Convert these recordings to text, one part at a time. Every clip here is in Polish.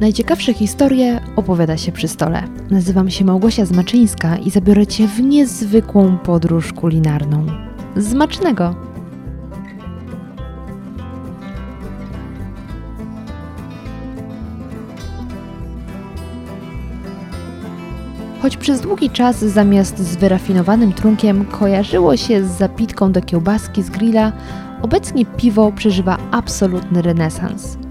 Najciekawsze historie opowiada się przy stole. Nazywam się Małgosia Zmaczyńska i zabiorę Cię w niezwykłą podróż kulinarną. Zmacznego! Choć przez długi czas zamiast z wyrafinowanym trunkiem kojarzyło się z zapitką do kiełbaski z grilla, obecnie piwo przeżywa absolutny renesans.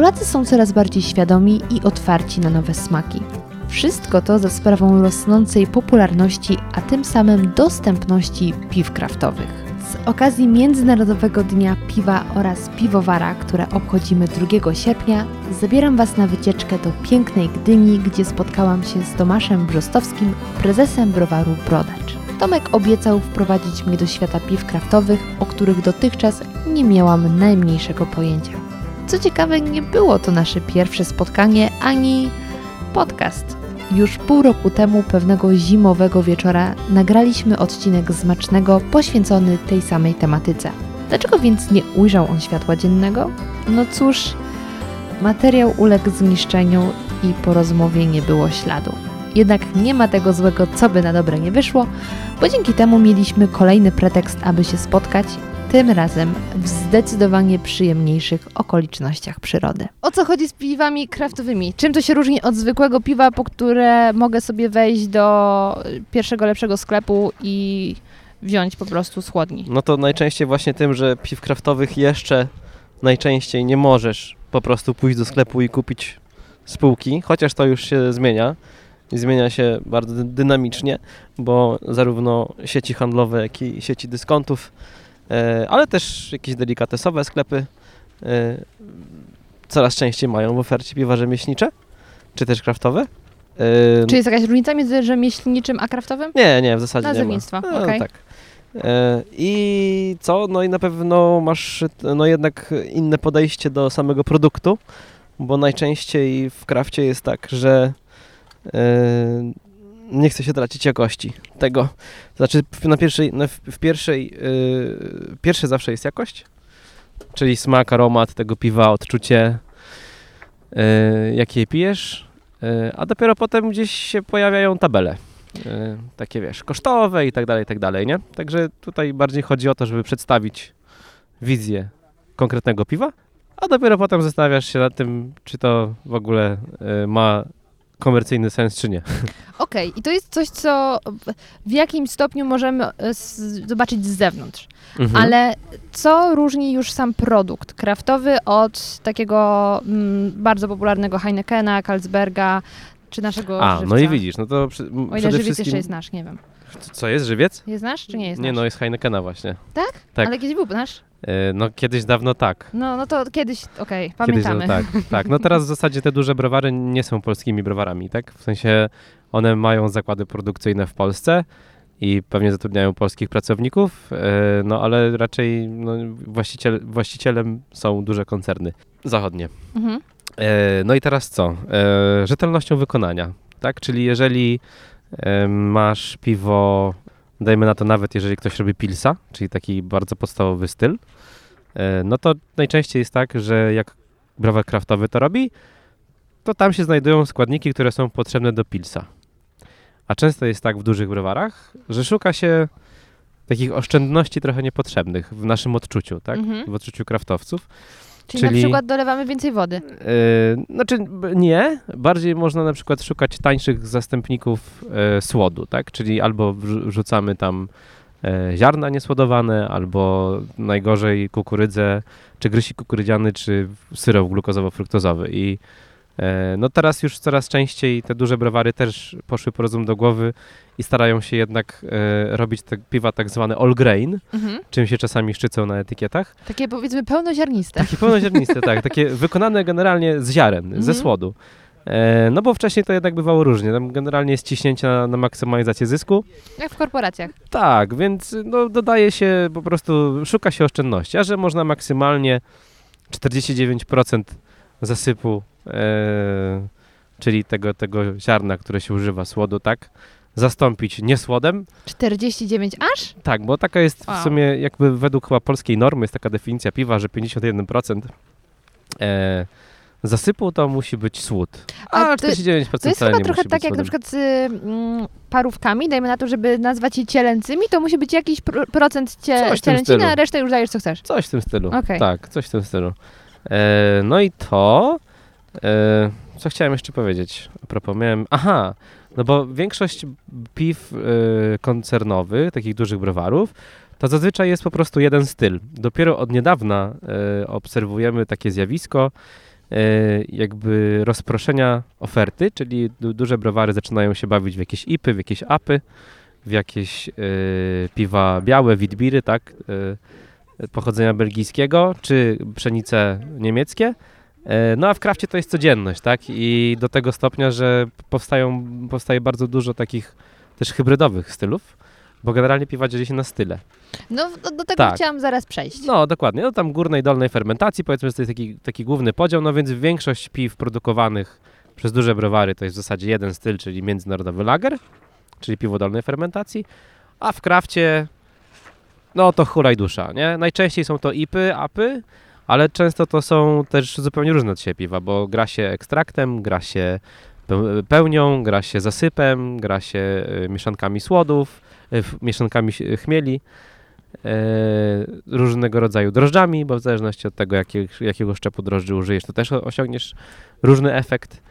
Polacy są coraz bardziej świadomi i otwarci na nowe smaki. Wszystko to za sprawą rosnącej popularności, a tym samym dostępności piw kraftowych. Z okazji Międzynarodowego Dnia Piwa oraz Piwowara, które obchodzimy 2 sierpnia, zabieram Was na wycieczkę do pięknej Gdyni, gdzie spotkałam się z Tomaszem Brzostowskim, prezesem browaru Brodacz. Tomek obiecał wprowadzić mnie do świata piw kraftowych, o których dotychczas nie miałam najmniejszego pojęcia. Co ciekawe, nie było to nasze pierwsze spotkanie ani podcast. Już pół roku temu, pewnego zimowego wieczora, nagraliśmy odcinek Zmacznego poświęcony tej samej tematyce. Dlaczego więc nie ujrzał on światła dziennego? No cóż, materiał uległ zniszczeniu i po rozmowie nie było śladu. Jednak nie ma tego złego, co by na dobre nie wyszło, bo dzięki temu mieliśmy kolejny pretekst, aby się spotkać tym razem w zdecydowanie przyjemniejszych okolicznościach przyrody. O co chodzi z piwami kraftowymi? Czym to się różni od zwykłego piwa, po które mogę sobie wejść do pierwszego lepszego sklepu i wziąć po prostu z chłodni? No to najczęściej właśnie tym, że piw kraftowych jeszcze najczęściej nie możesz po prostu pójść do sklepu i kupić spółki, chociaż to już się zmienia. I zmienia się bardzo dynamicznie, bo zarówno sieci handlowe, jak i sieci dyskontów ale też jakieś delikatesowe sklepy e, coraz częściej mają w ofercie piwa rzemieślnicze, czy też kraftowe. E, czy jest jakaś różnica między rzemieślniczym a kraftowym? Nie, nie, w zasadzie Nazewnictwo, nie ma. No, okay. tak. I co? No i na pewno masz no jednak inne podejście do samego produktu, bo najczęściej w krafcie jest tak, że nie chce się tracić jakości tego. Znaczy na pierwszej, na, w pierwszej, yy, pierwsze zawsze jest jakość, czyli smak, aromat tego piwa, odczucie, yy, jakie je pijesz, yy, a dopiero potem gdzieś się pojawiają tabele. Yy, takie wiesz, kosztowe i tak dalej, i tak dalej, nie? Także tutaj bardziej chodzi o to, żeby przedstawić wizję konkretnego piwa, a dopiero potem zastanawiasz się nad tym, czy to w ogóle yy, ma komercyjny sens, czy nie. Okej, okay. i to jest coś, co w jakimś stopniu możemy e, zobaczyć z zewnątrz. Mhm. Ale co różni już sam produkt kraftowy od takiego mm, bardzo popularnego Heinekena, Carlsberga, czy naszego A, żywca? no i widzisz, no to przy, O ile żywiec wszystkim... jeszcze jest nasz, nie wiem. Co jest, żywiec? Jest nasz, czy nie jest nasz? Nie, no jest Heinekena właśnie. Tak? Tak. Ale kiedyś był nasz? E, no kiedyś dawno tak. No, no to kiedyś, okej, okay, pamiętamy. Kiedyś, tak, tak. No teraz w zasadzie te duże browary nie są polskimi browarami, tak? W sensie one mają zakłady produkcyjne w Polsce i pewnie zatrudniają polskich pracowników, e, no ale raczej no, właściciel, właścicielem są duże koncerny zachodnie. Mhm. E, no i teraz co? Rzetelnością wykonania, tak? Czyli jeżeli masz piwo dajmy na to nawet jeżeli ktoś robi pilsa, czyli taki bardzo podstawowy styl, e, no to najczęściej jest tak, że jak browar kraftowy to robi, to tam się znajdują składniki, które są potrzebne do pilsa. A często jest tak w dużych browarach, że szuka się takich oszczędności trochę niepotrzebnych w naszym odczuciu, tak? Mhm. W odczuciu kraftowców. Czyli, Czyli na przykład dolewamy więcej wody? Yy, znaczy nie, bardziej można na przykład szukać tańszych zastępników yy, słodu, tak? Czyli albo wrzucamy tam yy, ziarna niesłodowane, albo najgorzej kukurydzę, czy grysi kukurydziany, czy syrop glukozowo-fruktozowy i no teraz już coraz częściej te duże browary też poszły po rozum do głowy i starają się jednak e, robić te piwa tak zwane all grain, mhm. czym się czasami szczycą na etykietach. Takie powiedzmy pełnoziarniste. Takie pełnoziarniste, tak. Takie wykonane generalnie z ziaren, mhm. ze słodu. E, no bo wcześniej to jednak bywało różnie. Tam generalnie jest ciśnięcie na, na maksymalizację zysku. Jak w korporacjach. Tak, więc no, dodaje się po prostu, szuka się oszczędności, a że można maksymalnie 49% zasypu e, czyli tego, tego ziarna, które się używa, słodu, tak? Zastąpić nie słodem. 49 aż? Tak, bo taka jest wow. w sumie jakby według chyba polskiej normy jest taka definicja piwa, że 51% e, zasypu to musi być słód. A, A to- 49% To jest wcale chyba trochę tak jak na przykład z mm, parówkami, dajmy na to, żeby nazwać je cielęcymi, to musi być jakiś pro, procent cie, cielęciny, a resztę już dajesz co chcesz. Coś w tym stylu. Okej. Tak, coś w tym stylu. E, no i to. E, co chciałem jeszcze powiedzieć? A propos, miałem. Aha, no bo większość piw e, koncernowych, takich dużych browarów, to zazwyczaj jest po prostu jeden styl. Dopiero od niedawna e, obserwujemy takie zjawisko jakby rozproszenia oferty, czyli du- duże browary zaczynają się bawić w jakieś IPy, w jakieś APy, w jakieś piwa białe, witbiry, tak? Pochodzenia belgijskiego, czy pszenice niemieckie. E, No a w krafcie to jest codzienność, tak? I do tego stopnia, że powstają, powstaje bardzo dużo takich też hybrydowych stylów, bo generalnie piwa dzieli się na style. No do, do tego Tak. chciałam zaraz przejść. No dokładnie, no tam górnej, dolnej fermentacji, powiedzmy, że to jest taki, taki główny podział, no więc większość piw produkowanych przez duże browary to jest w zasadzie jeden styl, czyli międzynarodowy lager, czyli piwo dolnej fermentacji, a w krafcie no to hulaj dusza, nie? Najczęściej są to IPy, APy, ale często to są też zupełnie różne od siebie piwa, bo gra się ekstraktem, gra się peł- pełnią, gra się zasypem, gra się e, mieszankami słodów, f- mieszankami chmieli, e, różnego rodzaju drożdżami, bo w zależności od tego, jakie, jakiego szczepu drożdży użyjesz, to też osiągniesz różny efekt.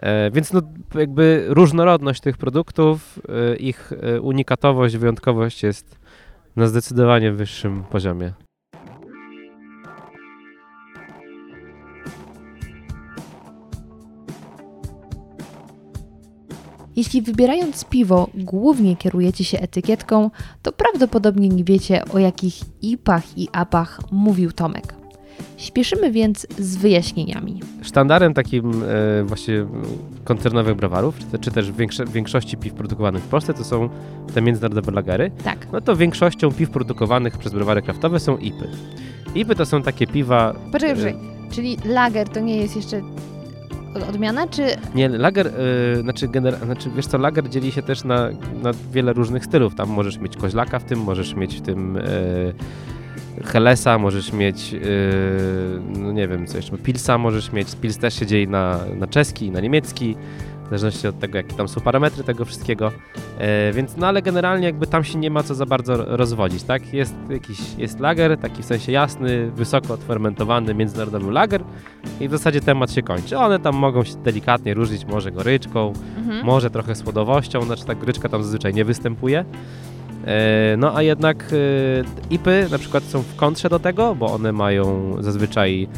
E, Więc no, jakby różnorodność tych produktów, e, ich unikatowość, wyjątkowość jest na zdecydowanie wyższym poziomie. Jeśli wybierając piwo głównie kierujecie się etykietką, to prawdopodobnie nie wiecie o jakich IPach i APach mówił Tomek. Śpieszymy więc z wyjaśnieniami. Sztandarem takim e, właśnie koncernowych browarów, czy, czy też większe, większości piw produkowanych w Polsce, to są te międzynarodowe lagery. Tak. No to większością piw produkowanych przez browary kraftowe są IPy. IPy to są takie piwa... Poczekaj, e. Czyli lager to nie jest jeszcze odmiana, czy Nie, lager, e, znaczy, znaczy wiesz co, lager dzieli się też na, na wiele różnych stylów. Tam możesz mieć koźlaka w tym, możesz mieć w tym e, Helesa, możesz mieć, e, no nie wiem, co jeszcze, Pilsa możesz mieć. Pils też się dzieli na, na czeski na niemiecki, zależności od tego, jakie tam są parametry tego wszystkiego. E, więc, no ale generalnie jakby tam się nie ma co za bardzo rozwodzić, tak? Jest jakiś, jest lager, taki w sensie jasny, wysoko odfermentowany, międzynarodowy lager i w zasadzie temat się kończy. One tam mogą się delikatnie różnić, może goryczką, mhm. może trochę słodowością, znaczy ta goryczka tam zazwyczaj nie występuje. E, No a jednak e, IPy na przykład są w kontrze do tego, bo one mają zazwyczaj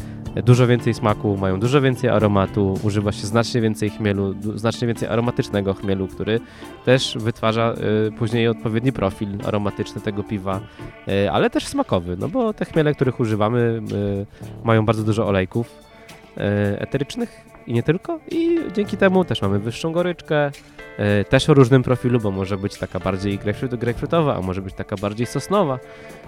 dużo więcej smaku, mają dużo więcej aromatu, używa się znacznie więcej chmielu, znacznie więcej aromatycznego chmielu, który też wytwarza e, później odpowiedni profil aromatyczny tego piwa, e, ale też smakowy, no bo te chmiele, których używamy e, mają bardzo dużo olejków e, eterycznych i nie tylko i dzięki temu też mamy wyższą goryczkę, też o różnym profilu, bo może być taka bardziej grapefruitowa, a może być taka bardziej sosnowa,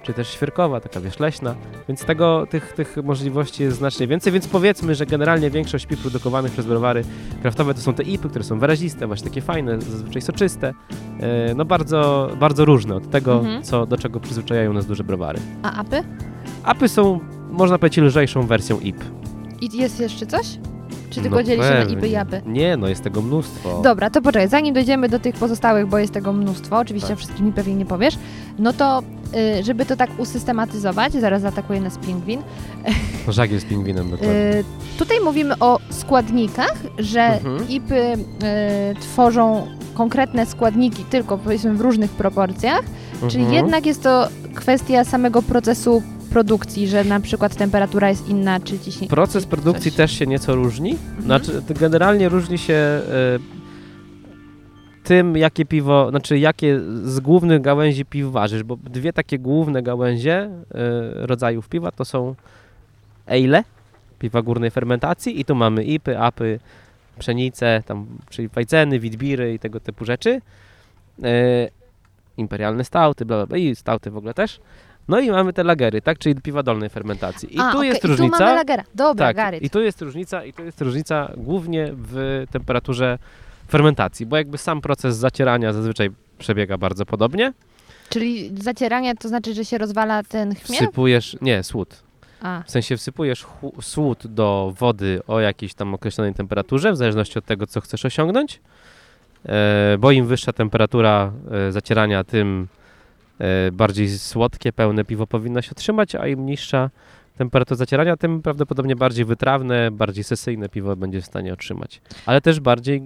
czy też świerkowa, taka wiesz, leśna, więc tego, tych, tych możliwości jest znacznie więcej, więc powiedzmy, że generalnie większość piw produkowanych przez browary kraftowe to są te IPy, które są wyraziste, właśnie takie fajne, zazwyczaj soczyste, e, no bardzo, bardzo różne od tego, Mhm. co, do czego przyzwyczajają nas duże browary. a APy? Apy są, można powiedzieć, lżejszą wersją IP. I jest jeszcze coś? Czy tylko No dzieli się na pewnie. IPy i APy? Nie, no jest tego mnóstwo. Dobra, to poczekaj, zanim dojdziemy do tych pozostałych, bo jest tego mnóstwo, oczywiście Tak. wszystkim mi pewnie nie powiesz, no to y, żeby to tak usystematyzować, zaraz zaatakuje nas pingwin, Żagiel z pingwinem dokładnie. y, tutaj mówimy o składnikach, że Mhm. IPy y, tworzą konkretne składniki tylko powiedzmy w różnych proporcjach, czyli Mhm. jednak jest to kwestia samego procesu produkcji, że na przykład temperatura jest inna, czy ciśnienie. Proces produkcji coś. też się nieco różni. Mhm. Znaczy, generalnie różni się e, tym, jakie piwo, znaczy jakie z głównych gałęzi piw ważysz, bo dwie takie główne gałęzie e, rodzajów piwa to są ale, piwa górnej fermentacji i tu mamy ipy, apy, pszenice, tam, czyli wajceny, witbiry i tego typu rzeczy. E, imperialne stauty, bla, bla, bla, i stauty w ogóle też. No i mamy te lagery, tak, czyli piwa dolnej fermentacji. I A, tu okej, jest I różnica. tu mamy lagera. Dobra, Tak, garyt. i tu jest różnica, i tu jest różnica głównie w temperaturze fermentacji, bo jakby sam proces zacierania zazwyczaj przebiega bardzo podobnie. Czyli zacieranie to znaczy, że się rozwala ten chmiel? Wsypujesz, nie, słód. A, W sensie wsypujesz słód do wody o jakiejś tam określonej temperaturze, w zależności od tego, co chcesz osiągnąć. E, bo im wyższa temperatura e, zacierania, tym bardziej słodkie, pełne piwo powinno się otrzymać, a im niższa temperatura zacierania, tym prawdopodobnie bardziej wytrawne, bardziej sesyjne piwo będzie w stanie otrzymać. Ale też bardziej,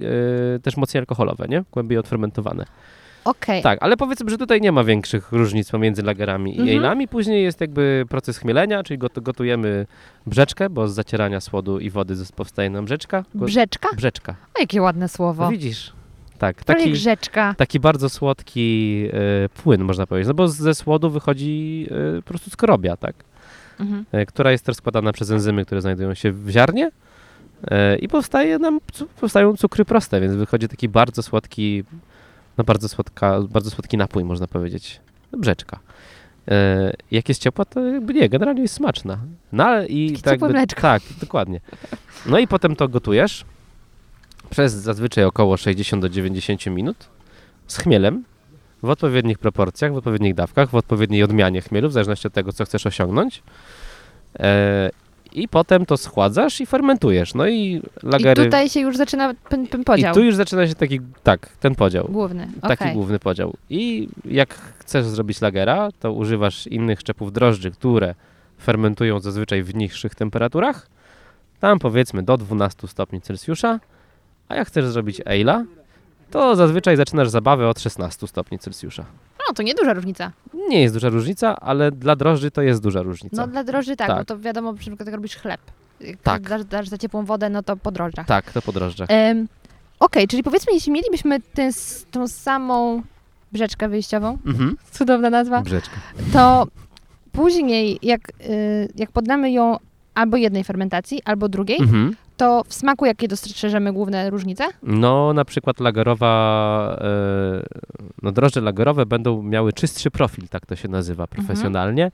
e, też mocniej alkoholowe, nie? Głębiej odfermentowane. okej. Tak, ale powiedzmy, że tutaj nie ma większych różnic pomiędzy lagerami i Mhm. ale'ami. Później jest jakby proces chmielenia, czyli got- gotujemy brzeczkę, bo z zacierania słodu i wody powstaje nam brzeczka. Brzeczka? Brzeczka. O, jakie ładne słowo. No widzisz. Tak, taki, grzeczka. taki bardzo słodki e, płyn, można powiedzieć. No bo ze słodu wychodzi e, po prostu skorobia, tak? Mhm. E, która jest też składana przez enzymy, które znajdują się w ziarnie. I powstaje nam, powstają cukry proste, więc wychodzi taki bardzo słodki, no bardzo, słodka, bardzo słodki napój, można powiedzieć. Brzeczka. Jak jest ciepła, to jakby nie, generalnie jest smaczna. No i Takie tak, jakby- tak, dokładnie. No i potem to gotujesz przez zazwyczaj około 60 do 90 minut z chmielem w odpowiednich proporcjach, w odpowiednich dawkach, w odpowiedniej odmianie chmielu, w zależności od tego, co chcesz osiągnąć. E, I potem to schładzasz i fermentujesz. No i lagery... I tutaj się już zaczyna ten, ten podział. I tu już zaczyna się taki, tak, ten podział. Główny. Taki okej. główny podział. I jak chcesz zrobić lagera, to używasz innych szczepów drożdży, które fermentują zazwyczaj w niższych temperaturach. Tam powiedzmy do 12 stopni Celsjusza. A jak chcesz zrobić ale'a, to zazwyczaj zaczynasz zabawę od 16 stopni Celsjusza. No, to nieduża różnica. Nie jest duża różnica, ale dla drożdży to jest duża różnica. No dla drożdży tak, Tak. bo to wiadomo, na przykład jak robisz chleb. Jak Tak. Dasz, dasz za ciepłą wodę, no to po drożdżach. Tak, to po drożdżach. Okej, czyli powiedzmy, jeśli mielibyśmy s- tą samą brzeczkę wyjściową, Mhm. cudowna nazwa, Brzeczka. to później jak, y, jak poddamy ją albo jednej fermentacji, albo drugiej, Mhm. To w smaku jakie dostrzeżemy główne różnice? No, na przykład lagerowa, e, no drożdże lagerowe będą miały czystszy profil, tak to się nazywa profesjonalnie.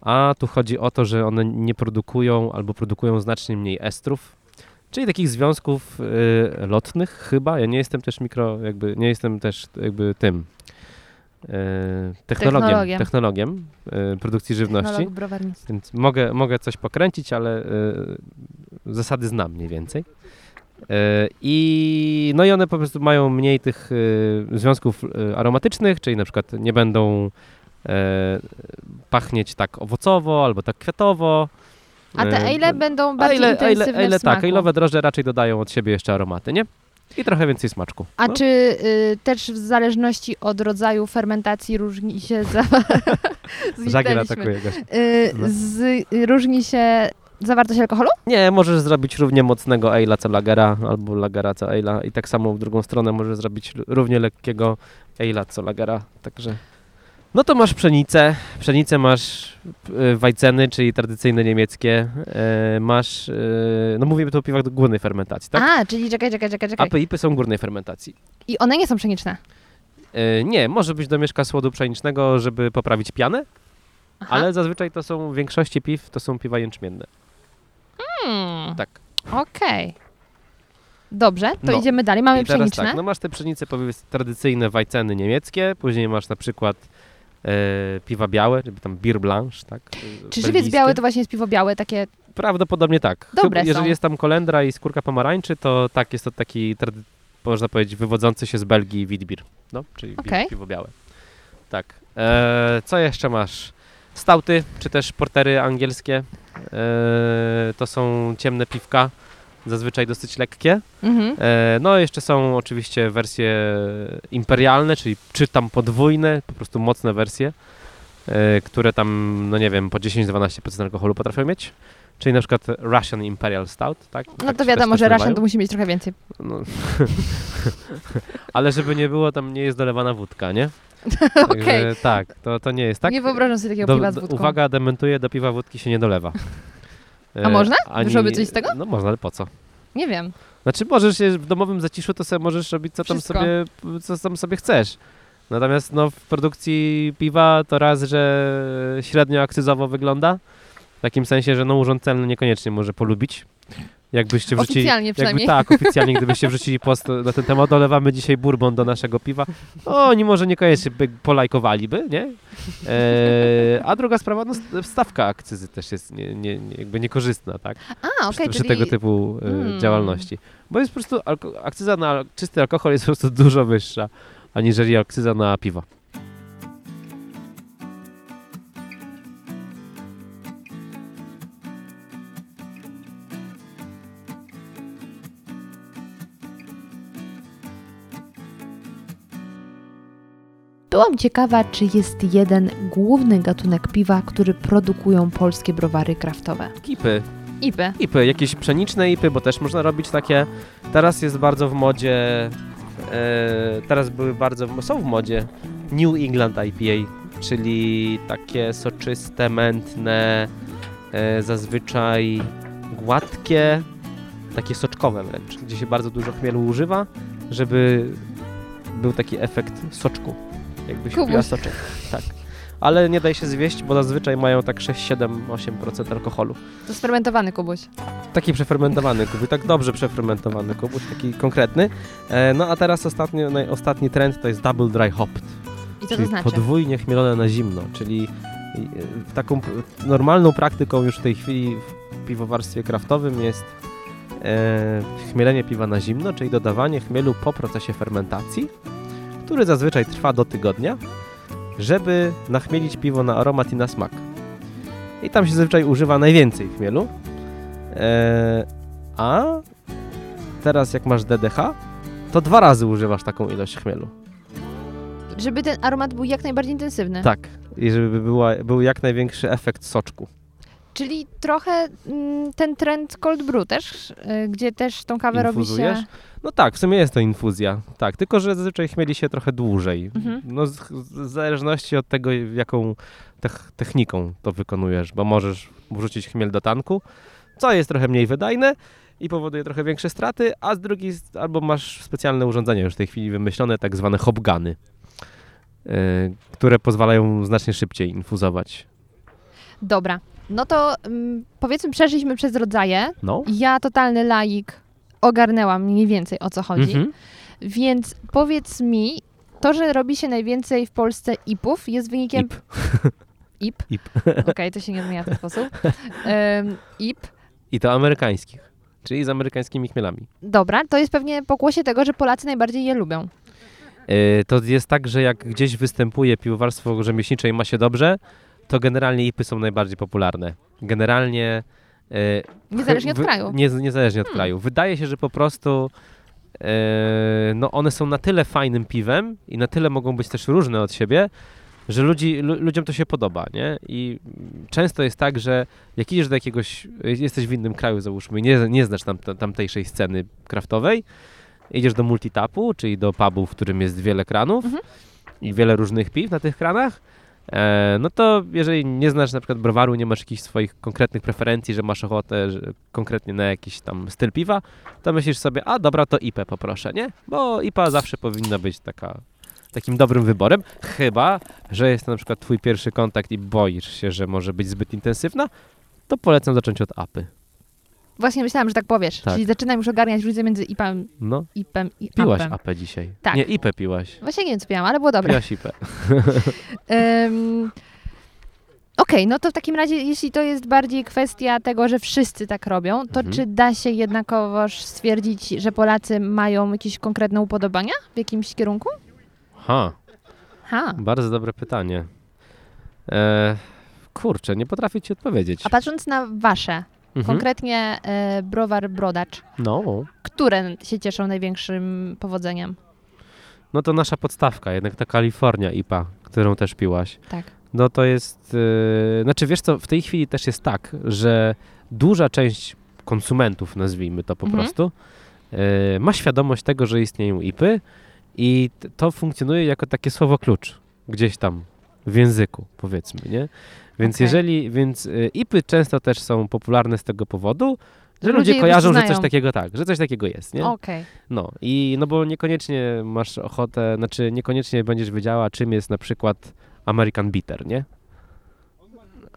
A tu chodzi o to, że one nie produkują albo produkują znacznie mniej estrów, czyli takich związków e, lotnych chyba. Ja nie jestem też mikro, jakby, nie jestem też jakby tym technologiem, Technologiem. technologiem e, produkcji żywności. Więc mogę, mogę coś pokręcić, ale y, zasady znam mniej więcej. I, no i one po prostu mają mniej tych związków aromatycznych, czyli na przykład nie będą pachnieć tak owocowo albo tak kwiatowo. A te ale będą a bardziej ale, intensywne ale, ale w smaku. tak, ale'owe drożdże raczej dodają od siebie jeszcze aromaty, nie? I trochę więcej smaczku. A no. czy y, też w zależności od rodzaju fermentacji różni się za... Żagiel atakuje goś. Y, No. z, y, różni się zawartość alkoholu? Nie, możesz zrobić równie mocnego ale'a co lagera, albo lagera co ale'a i tak samo w drugą stronę możesz zrobić równie lekkiego ale'a co lagera, także... No to masz pszenicę, pszenicę masz y, wajceny, czyli tradycyjne niemieckie, y, masz, y, no mówimy tu o piwach do górnej fermentacji, tak? A, czyli czekaj, czekaj, czekaj, czekaj. A PIPy są górnej fermentacji. I one nie są pszeniczne. Nie, może być domieszka słodu pszenicznego, żeby poprawić pianę, Aha. ale zazwyczaj to są w większości piw, to są piwa jęczmienne. Hmm. Tak. Okej. Dobrze, to No. idziemy dalej. Mamy I teraz pszeniczne. tak, no masz te pszenice powiedzmy tradycyjne wajceny niemieckie, później masz na przykład e, piwa białe, żeby tam beer blanche, tak? e, Czy żywiec biały to właśnie jest piwo białe, takie... Prawdopodobnie tak. Dobre jeżeli są. jest tam kolendra i skórka pomarańczy, to tak, jest to taki, można powiedzieć, wywodzący się z Belgii witbier, no, czyli Okej. piwo białe. Tak. E, co jeszcze masz? Stauty, czy też portery angielskie. E, to są ciemne piwka, zazwyczaj dosyć lekkie. Mhm. E, No, jeszcze są oczywiście wersje imperialne, czyli czy tam podwójne, po prostu mocne wersje, e, które tam, no nie wiem, po 10-12% alkoholu potrafią mieć. Czyli na przykład Russian Imperial Stout, tak? No Tak to wiadomo, że. Russian to musi mieć trochę więcej. No. Ale żeby nie było, tam nie jest dolewana wódka, nie? Okej. Także tak, to, to nie jest tak. Nie wyobrażam sobie takiego Do- piwa z wódką. Uwaga, dementuję, do piwa wódki się nie dolewa. A można? ani- Wyszłoby coś z tego? No można, ale po co? Nie wiem. Znaczy możesz się w domowym zaciszu, to sobie możesz robić co tam, sobie, co tam sobie chcesz. Natomiast no, w produkcji piwa to raz, że średnio akcyzowo wygląda. W takim sensie, że no, urząd celny niekoniecznie może polubić Jakbyście wrzucili, Oficjalnie jakby przynajmniej. tak, oficjalnie, gdybyście wrzucili post na ten temat, dolewamy dzisiaj bourbon do naszego piwa, o, oni może niekoniecznie by polajkowaliby, nie? E, a druga sprawa, no st- stawka akcyzy też jest nie, nie, nie, jakby niekorzystna, tak? A, przy, okej, przy czyli... tego typu e, Mm. działalności. Bo jest po prostu, akcyza na czysty alkohol jest po prostu dużo wyższa, aniżeli akcyza na piwo. Byłam ciekawa, czy jest jeden główny gatunek piwa, który produkują polskie browary kraftowe. Kipy, IPy. ipy, jakieś pszeniczne ipy, bo też można robić takie. Teraz jest bardzo w modzie. E, teraz były bardzo, w- są w modzie New England IPA, czyli takie soczyste, mętne, e, zazwyczaj gładkie, takie soczkowe wręcz, gdzie się bardzo dużo chmielu używa, żeby był taki efekt soczku, jakbyś Kubuś. piła soczek. Tak. Ale nie daj się zwieść, bo zazwyczaj mają tak 6, 7, 8% alkoholu. To sfermentowany kubuś. Taki przefermentowany kubuś, tak dobrze przefermentowany kubuś, taki konkretny. E, no a teraz ostatnio, naj, ostatni trend to jest double dry hopped, I co czyli to znaczy? podwójnie chmielone na zimno, czyli e, taką normalną praktyką już w tej chwili w piwowarstwie kraftowym jest e, chmielenie piwa na zimno, czyli dodawanie chmielu po procesie fermentacji, który zazwyczaj trwa do tygodnia, żeby nachmielić piwo na aromat i na smak. I tam się zazwyczaj używa najwięcej chmielu. E, a teraz jak masz DDH, to dwa razy używasz taką ilość chmielu. Żeby ten aromat był jak najbardziej intensywny. Tak. I żeby była, był jak największy efekt soczku. Czyli trochę mm, ten trend cold brew też, y, gdzie też tą kawę robi Infuzujesz? się... No tak, w sumie jest to infuzja. Tak, tylko że zazwyczaj chmieli się trochę dłużej. Mhm. No w zależności od tego, jaką tech, techniką to wykonujesz, bo możesz wrzucić chmiel do tanku, co jest trochę mniej wydajne i powoduje trochę większe straty, a z drugiej albo masz specjalne urządzenia już w tej chwili wymyślone, tak zwane hopgany, yy, które pozwalają znacznie szybciej infuzować. Dobra, no to mm, powiedzmy przeszliśmy przez rodzaje. No. Ja, totalny laik, ogarnęłam mniej więcej o co chodzi. Mhm. Więc powiedz mi, to, że robi się najwięcej w Polsce IPów jest wynikiem... Ip. IP? Ip. Okej, to się nie zmienia w ten sposób. Um, IP. I to amerykańskich, czyli z amerykańskimi chmielami. Dobra, to jest pewnie pokłosie tego, że Polacy najbardziej je lubią. Yy, to jest tak, że jak gdzieś występuje piwowarstwo rzemieślnicze i ma się dobrze, to generalnie IPy są najbardziej popularne. Generalnie... yy, Niezależnie od kraju. Nie, niezależnie od Hmm. kraju. Wydaje się, że po prostu yy, no one są na tyle fajnym piwem i na tyle mogą być też różne od siebie, że ludzi, lu, ludziom to się podoba, nie? I często jest tak, że jak idziesz do jakiegoś, jesteś w innym kraju załóżmy, nie, nie znasz tam, tamtejszej sceny kraftowej, idziesz do multitapu, czyli do pubu, w którym jest wiele kranów Mhm. i wiele różnych piw na tych kranach, no to jeżeli nie znasz na przykład browaru, nie masz jakichś swoich konkretnych preferencji, że masz ochotę że konkretnie na jakiś tam styl piwa, to myślisz sobie, a dobra, to IPę poproszę, nie? Bo IPA zawsze powinna być taka, takim dobrym wyborem, chyba, że jest to na przykład twój pierwszy kontakt i boisz się, że może być zbyt intensywna, to polecam zacząć od APy. Właśnie myślałam, że tak powiesz. Tak. Czyli zaczynam już ogarniać różnicę między IPem, No, IPem i piłaś apem. APę dzisiaj. Tak. Nie, IPę piłaś. Właśnie nie wiem, co piłam, ale było dobre. Piłaś IPę. Ym, Okej, no to w takim razie, jeśli to jest bardziej kwestia tego, że wszyscy tak robią, to Mhm. czy da się jednakowoż stwierdzić, że Polacy mają jakieś konkretne upodobania w jakimś kierunku? Ha, Ha. bardzo dobre pytanie. E, kurczę, nie potrafię ci odpowiedzieć. A patrząc na wasze, Mhm. konkretnie e, browar Brodacz, No, które się cieszą największym powodzeniem? no to nasza podstawka, jednak ta Kalifornia IPA, którą też piłaś. Tak. No to jest, yy, znaczy wiesz co, w tej chwili też jest tak, że duża część konsumentów, nazwijmy to po Mhm. prostu, yy, ma świadomość tego, że istnieją IPy i t- to funkcjonuje jako takie słowo klucz gdzieś tam w języku, powiedzmy, nie? Więc Okej. jeżeli, więc y, IPy często też są popularne z tego powodu, że ludzie, ludzie kojarzą, że coś takiego tak, że coś takiego jest, nie? Okej. No i no bo niekoniecznie masz ochotę, znaczy niekoniecznie będziesz wiedziała, czym jest na przykład American Bitter, nie?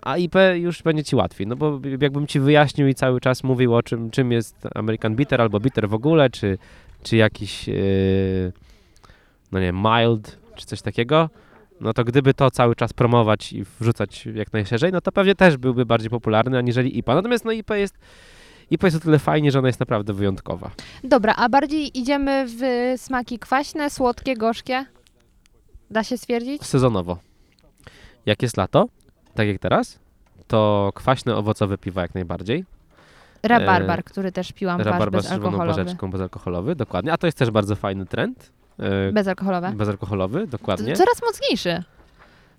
a IP już będzie ci łatwiej, no bo jakbym ci wyjaśnił i cały czas mówił o czym, czym jest American Bitter albo Bitter w ogóle, czy, czy jakiś, yy, no nie mild, czy coś takiego, no to gdyby to cały czas promować i wrzucać jak najszerzej, no to pewnie też byłby bardziej popularny aniżeli IPA. Natomiast no IP jest, IPA jest o tyle fajnie, że ona jest naprawdę wyjątkowa. Dobra, a bardziej idziemy w smaki kwaśne, słodkie, gorzkie? Da się stwierdzić? Sezonowo. Jak jest lato, tak jak teraz, to kwaśne, owocowe piwa jak najbardziej. Rabarbar, który też piłam, Rabarbar z czerwoną bezalkoholowy. porzeczką, bezalkoholowy, dokładnie. A to jest też bardzo fajny trend. E, Bezalkoholowe. bezalkoholowy, dokładnie. Coraz mocniejszy.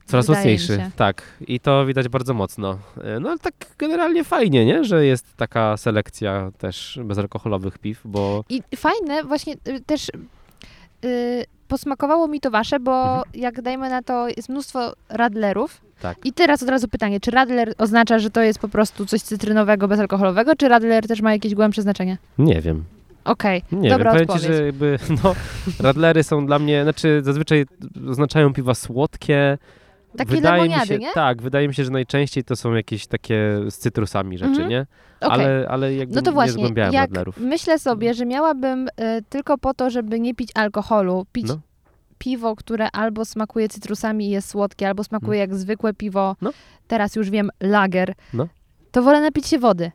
Coraz wydaje mocniejszy, tak. I to widać bardzo mocno. E, No ale tak generalnie fajnie, nie? Że jest taka selekcja też bezalkoholowych piw, bo I fajne, właśnie y, też y, posmakowało mi to wasze, bo Mhm. jak dajmy na to, jest mnóstwo radlerów. Tak. I teraz od razu pytanie, czy radler oznacza, że to jest po prostu coś cytrynowego, bezalkoholowego, czy radler też ma jakieś głębsze znaczenie? nie wiem. Okej, Nie dobra wiem, odpowiedź. ci, że jakby, no, radlery są dla mnie, znaczy zazwyczaj oznaczają piwa słodkie. Takie wydaje mi się, nie? Tak, wydaje mi się, że najczęściej to są jakieś takie z cytrusami rzeczy, Mhm. nie? Okej. Ale, ale jakby No to nie właśnie, zgłębiałem jak radlerów. myślę sobie, że miałabym y, tylko po to, żeby nie pić alkoholu, pić No. piwo, które albo smakuje cytrusami i jest słodkie, albo smakuje jak zwykłe piwo, No. teraz już wiem, lager, No. to wolę napić się wody.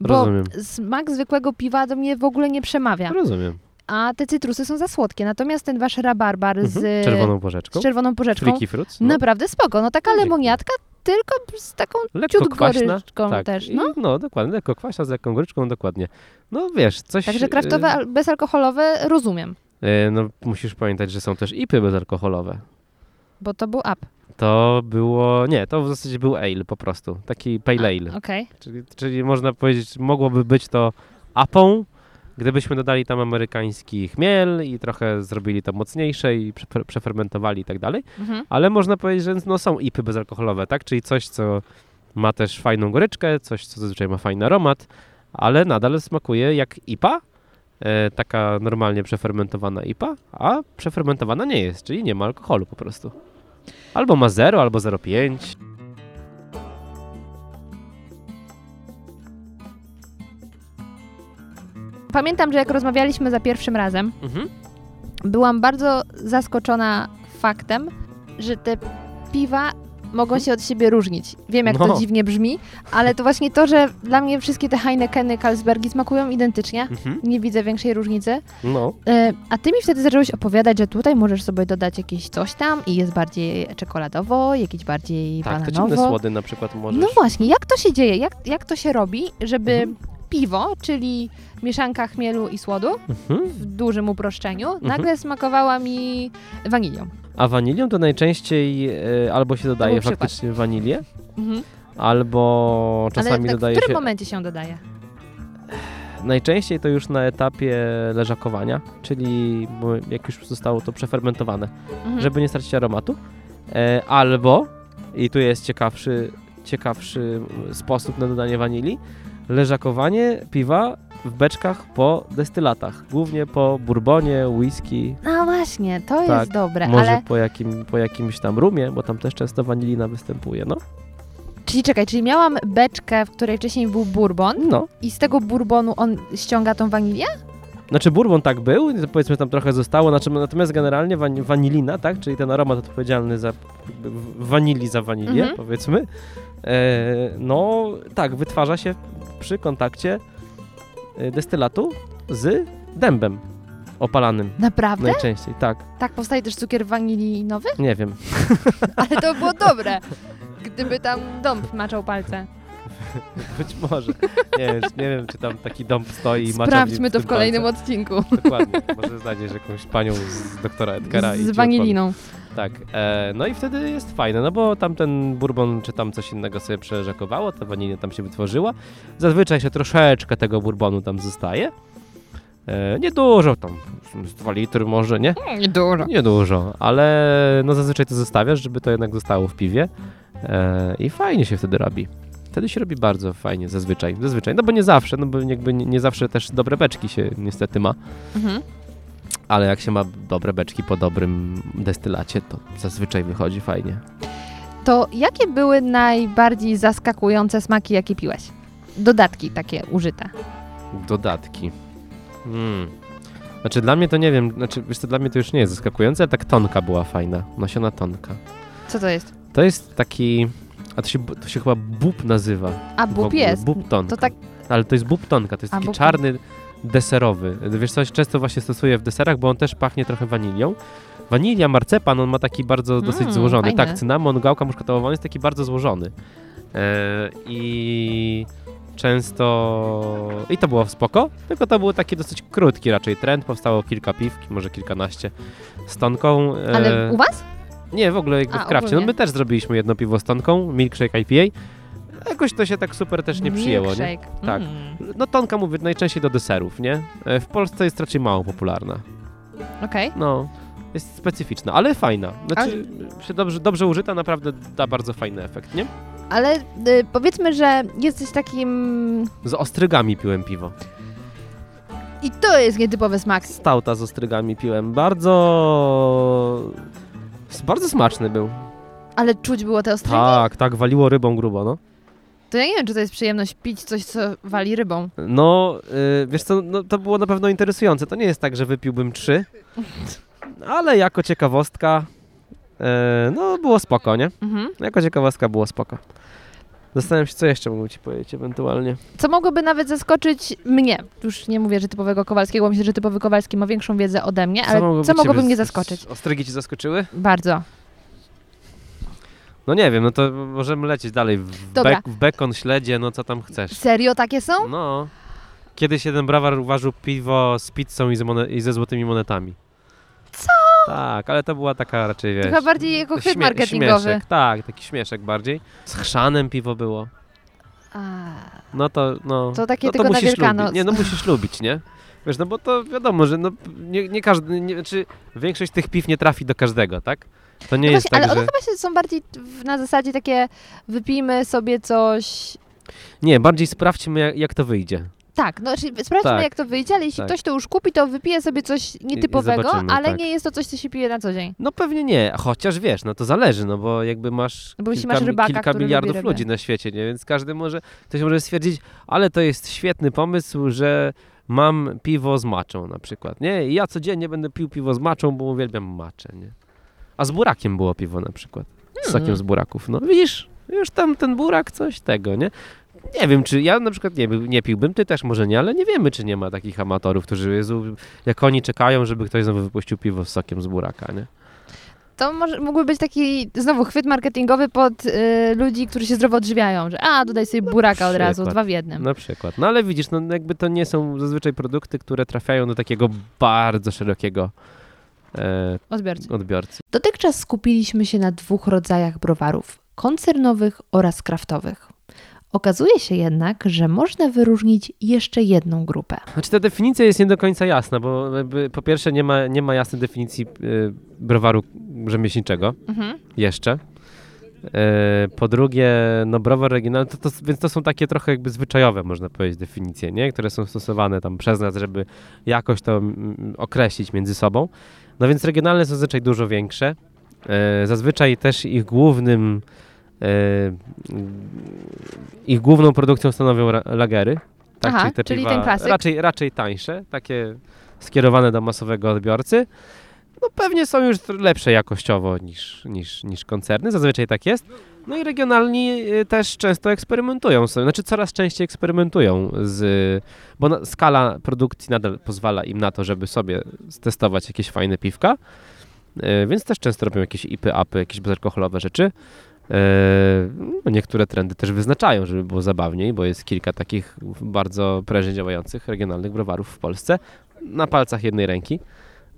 Bo Rozumiem. smak zwykłego piwa do mnie w ogóle nie przemawia, Rozumiem. a te cytrusy są za słodkie. Natomiast ten wasz rabarbar Mhm. z Czerwoną porzeczką. z czerwoną porzeczką, Freaky fruits. No. naprawdę spoko. No taka No, dziękuję. lemoniatka, tylko z taką Lekko ciut kwaśna. goryczką Tak. też. I- No. no dokładnie, lekko kwaśna z lekką goryczką, dokładnie. No wiesz, coś... Także kraftowe, y, al- bezalkoholowe rozumiem, y, no musisz pamiętać, że są też ipy bezalkoholowe. bo to był up. To było... Nie, to w zasadzie był ale po prostu. Taki pale ale. Okej. Czyli, czyli można powiedzieć, mogłoby być to apą, gdybyśmy dodali tam amerykański chmiel i trochę zrobili to mocniejsze i prze, przefermentowali i tak dalej. Mhm. Ale można powiedzieć, że no, są ipy bezalkoholowe, tak? Czyli coś, co ma też fajną goryczkę, coś, co zazwyczaj ma fajny aromat, ale nadal smakuje jak IPA, e, taka normalnie przefermentowana IPA, a przefermentowana nie jest, czyli nie ma alkoholu po prostu. Albo ma 0, albo 0,5. Pamiętam, że jak rozmawialiśmy za pierwszym razem, Mhm. byłam bardzo zaskoczona faktem, że te piwa mogą się od siebie różnić. Wiem, jak No. to dziwnie brzmi, ale to właśnie to, że dla mnie wszystkie te Heinekeny, Carlsbergi smakują identycznie. Mhm. Nie widzę większej różnicy. No, E, A ty mi wtedy zacząłeś opowiadać, że tutaj możesz sobie dodać jakieś coś tam i jest bardziej czekoladowo, jakieś bardziej tak, te bananowo. dziwne słody na przykład możesz. No właśnie, jak to się dzieje? Jak, jak to się robi, żeby Mhm. piwo, czyli mieszanka chmielu i słodu, Mhm. w dużym uproszczeniu, nagle smakowała mi wanilią. A wanilią to najczęściej e, albo się dodaje faktycznie wanilię, Mhm. albo czasami tak, w dodaje którym się... momencie się dodaje? Najczęściej to już na etapie leżakowania, czyli jak już zostało to przefermentowane, Mhm. żeby nie stracić aromatu. E, albo, i tu jest ciekawszy, ciekawszy sposób na dodanie wanilii, leżakowanie piwa w beczkach po destylatach, głównie po bourbonie, whisky, No właśnie, to Tak, jest dobre, może ale... po, jakim, po jakimś tam rumie, bo tam też często wanilina występuje, no. Czyli czekaj, czyli miałam beczkę, w której wcześniej był bourbon No, i z tego bourbonu on ściąga tą wanilię? Znaczy bourbon tak był, powiedzmy tam trochę zostało, znaczy, natomiast generalnie wan- wanilina, tak, czyli ten aromat odpowiedzialny za jakby w- wanilii za wanilię, Mhm. powiedzmy, e, no tak, wytwarza się przy kontakcie destylatu z dębem opalanym Naprawdę? najczęściej, tak, Tak powstaje też cukier wanilinowy? nie wiem. Ale to było dobre, gdyby tam dąb maczał palce. Być może. Nie wiem, nie wiem, czy tam taki dom stoi i Sprawdźmy w to w kolejnym palce. odcinku. Dokładnie. Może znajdziesz jakąś panią z doktora Edgara i ci Z waniliną. Tak, e, no i wtedy jest fajne, no bo tamten bourbon czy tam coś innego sobie przeleżakowało, ta wanilia tam się wytworzyła. Zazwyczaj się troszeczkę tego bourbonu tam zostaje. E, niedużo, tam z 2 litry może, nie? Nie dużo. Niedużo, ale no zazwyczaj to zostawiasz, żeby to jednak zostało w piwie e, i fajnie się wtedy robi. Wtedy się robi bardzo fajnie, zazwyczaj, zazwyczaj, no bo nie zawsze, no bo jakby nie, nie zawsze też dobre beczki się niestety ma. Mhm. Ale jak się ma dobre beczki po dobrym destylacie, to zazwyczaj wychodzi fajnie. To jakie były najbardziej zaskakujące smaki, jakie piłeś? Dodatki takie użyte. Dodatki. Hmm. Znaczy dla mnie to nie wiem, znaczy wiesz co, dla mnie to już nie jest zaskakujące, ale tak tonka była fajna, nasiona tonka. Co to jest? To jest taki, a to się, to się chyba bób nazywa. A bób jest. Bób tonka. To tak, Ale to jest bób tonka, to jest A, taki bób- czarny, deserowy. Wiesz co, często właśnie stosuję w deserach, bo on też pachnie trochę wanilią. Wanilia, marcepan, on ma taki bardzo dosyć Mm, złożony. fajne. Tak, cynamon, gałka muszkatołowa, on jest taki bardzo złożony. E, I często... I to było spoko, tylko to był taki dosyć krótki raczej trend. Powstało kilka piw, może kilkanaście z tonką. E, ale u was? nie, w ogóle jakby A, w krafcie. No my też zrobiliśmy jedno piwo z tonką, milkshake IPA. Jakoś to się tak super też nie przyjęło, nie? Tak. Mm. No tonka mówię najczęściej do deserów, nie? E, W Polsce jest raczej mało popularna. Okej. No, jest specyficzna, ale fajna. Znaczy, się dobrze, dobrze użyta naprawdę da bardzo fajny efekt, nie? Ale y, powiedzmy, że jesteś takim... Z ostrygami piłem piwo. I to jest nietypowy smak. Stauta z ostrygami piłem. Bardzo... Bardzo smaczny był. Ale czuć było te ostrygi? Tak, tak, waliło rybą grubo, no. To ja nie wiem, czy to jest przyjemność pić coś, co wali rybą. No, y, wiesz co, no, to było na pewno interesujące. To nie jest tak, że wypiłbym trzy, ale jako ciekawostka, e, no było spoko, nie? Mhm. Jako ciekawostka było spoko. Zastanawiam się, co jeszcze mógłbym ci powiedzieć ewentualnie. Co mogłoby nawet zaskoczyć mnie. Już nie mówię, że typowego Kowalskiego, bo myślę, że typowy Kowalski ma większą wiedzę ode mnie, ale co ciebie mogłoby mnie zaskoczyć? Ostrygi ci zaskoczyły? Bardzo. No nie wiem, no to możemy lecieć dalej. W, Dobra. bek, w bekon, śledzie, no co tam chcesz. Serio takie są? No. Kiedyś jeden brawar uważał piwo z pizzą i, z mone- i ze złotymi monetami. Co? Tak, ale to była taka raczej, wiesz... To chyba bardziej jako śmie- marketingowy. Śmieszek, tak, taki śmieszek bardziej. Z chrzanem piwo było. A, No to, no... To takie no, tylko na musisz Wielkanoc. Lubić. Nie, no musisz lubić, nie? Wiesz, no bo to wiadomo, że no, nie, nie każdy, nie, znaczy większość tych piw nie trafi do każdego, tak? To nie no jest właśnie, tak, ale że... one chyba są bardziej na zasadzie takie wypijmy sobie coś... Nie, bardziej sprawdźmy jak, jak to wyjdzie. Tak, no czyli sprawdźmy Tak. jak to wyjdzie, ale jeśli Tak. ktoś to już kupi, to wypije sobie coś nietypowego, ale tak. nie jest to coś, co się pije na co dzień. No pewnie nie, chociaż wiesz, no to zależy, no bo jakby masz No bo kilka, masz rybaka, kilka miliardów ludzi na świecie, nie? Więc każdy może, ktoś może stwierdzić, ale to jest świetny pomysł, że mam piwo z maczą na przykład, nie? I ja codziennie będę pił piwo z maczą, bo uwielbiam maczę, nie? A z burakiem było piwo na przykład, z sokiem Hmm. z buraków, no widzisz, już tam ten burak, coś tego, nie? Nie wiem, czy ja na przykład nie, nie piłbym, ty też może nie, ale nie wiemy, czy nie ma takich amatorów, którzy, Jezu, jak oni czekają, żeby ktoś znowu wypuścił piwo z sokiem z buraka, nie? To może, mógłby być taki znowu chwyt marketingowy pod y, ludzi, którzy się zdrowo odżywiają, że a, dodaj sobie buraka od razu, przykład. dwa w jednym. Na przykład. No ale widzisz, no jakby to nie są zazwyczaj produkty, które trafiają do takiego bardzo szerokiego Odbiorcy. odbiorcy. Dotychczas skupiliśmy się na dwóch rodzajach browarów: koncernowych oraz kraftowych. Okazuje się jednak, że można wyróżnić jeszcze jedną grupę. Znaczy ta definicja jest nie do końca jasna, bo jakby, po pierwsze nie ma, nie ma jasnej definicji e, browaru rzemieślniczego Mhm. jeszcze. E, po drugie, no browar oryginalny, to, to, więc to są takie trochę jakby zwyczajowe, można powiedzieć, definicje, nie? które są stosowane tam przez nas, żeby jakoś to mm, określić między sobą. No więc regionalne są zazwyczaj dużo większe. E, zazwyczaj też ich głównym e, ich główną produkcją stanowią lagery. Tak? Aha, te czyli piwa ten klasyk. Raczej, raczej tańsze, takie skierowane do masowego odbiorcy. No pewnie są już lepsze jakościowo niż, niż, niż koncerny, zazwyczaj tak jest. No i regionalni y, też często eksperymentują sobie, znaczy coraz częściej eksperymentują z, bo na, skala produkcji nadal pozwala im na to, żeby sobie testować jakieś fajne piwka, y, więc też często robią jakieś ipy, apy, jakieś bezalkoholowe rzeczy. Y, no niektóre trendy też wyznaczają, żeby było zabawniej, bo jest kilka takich bardzo prężnie działających regionalnych browarów w Polsce na palcach jednej ręki.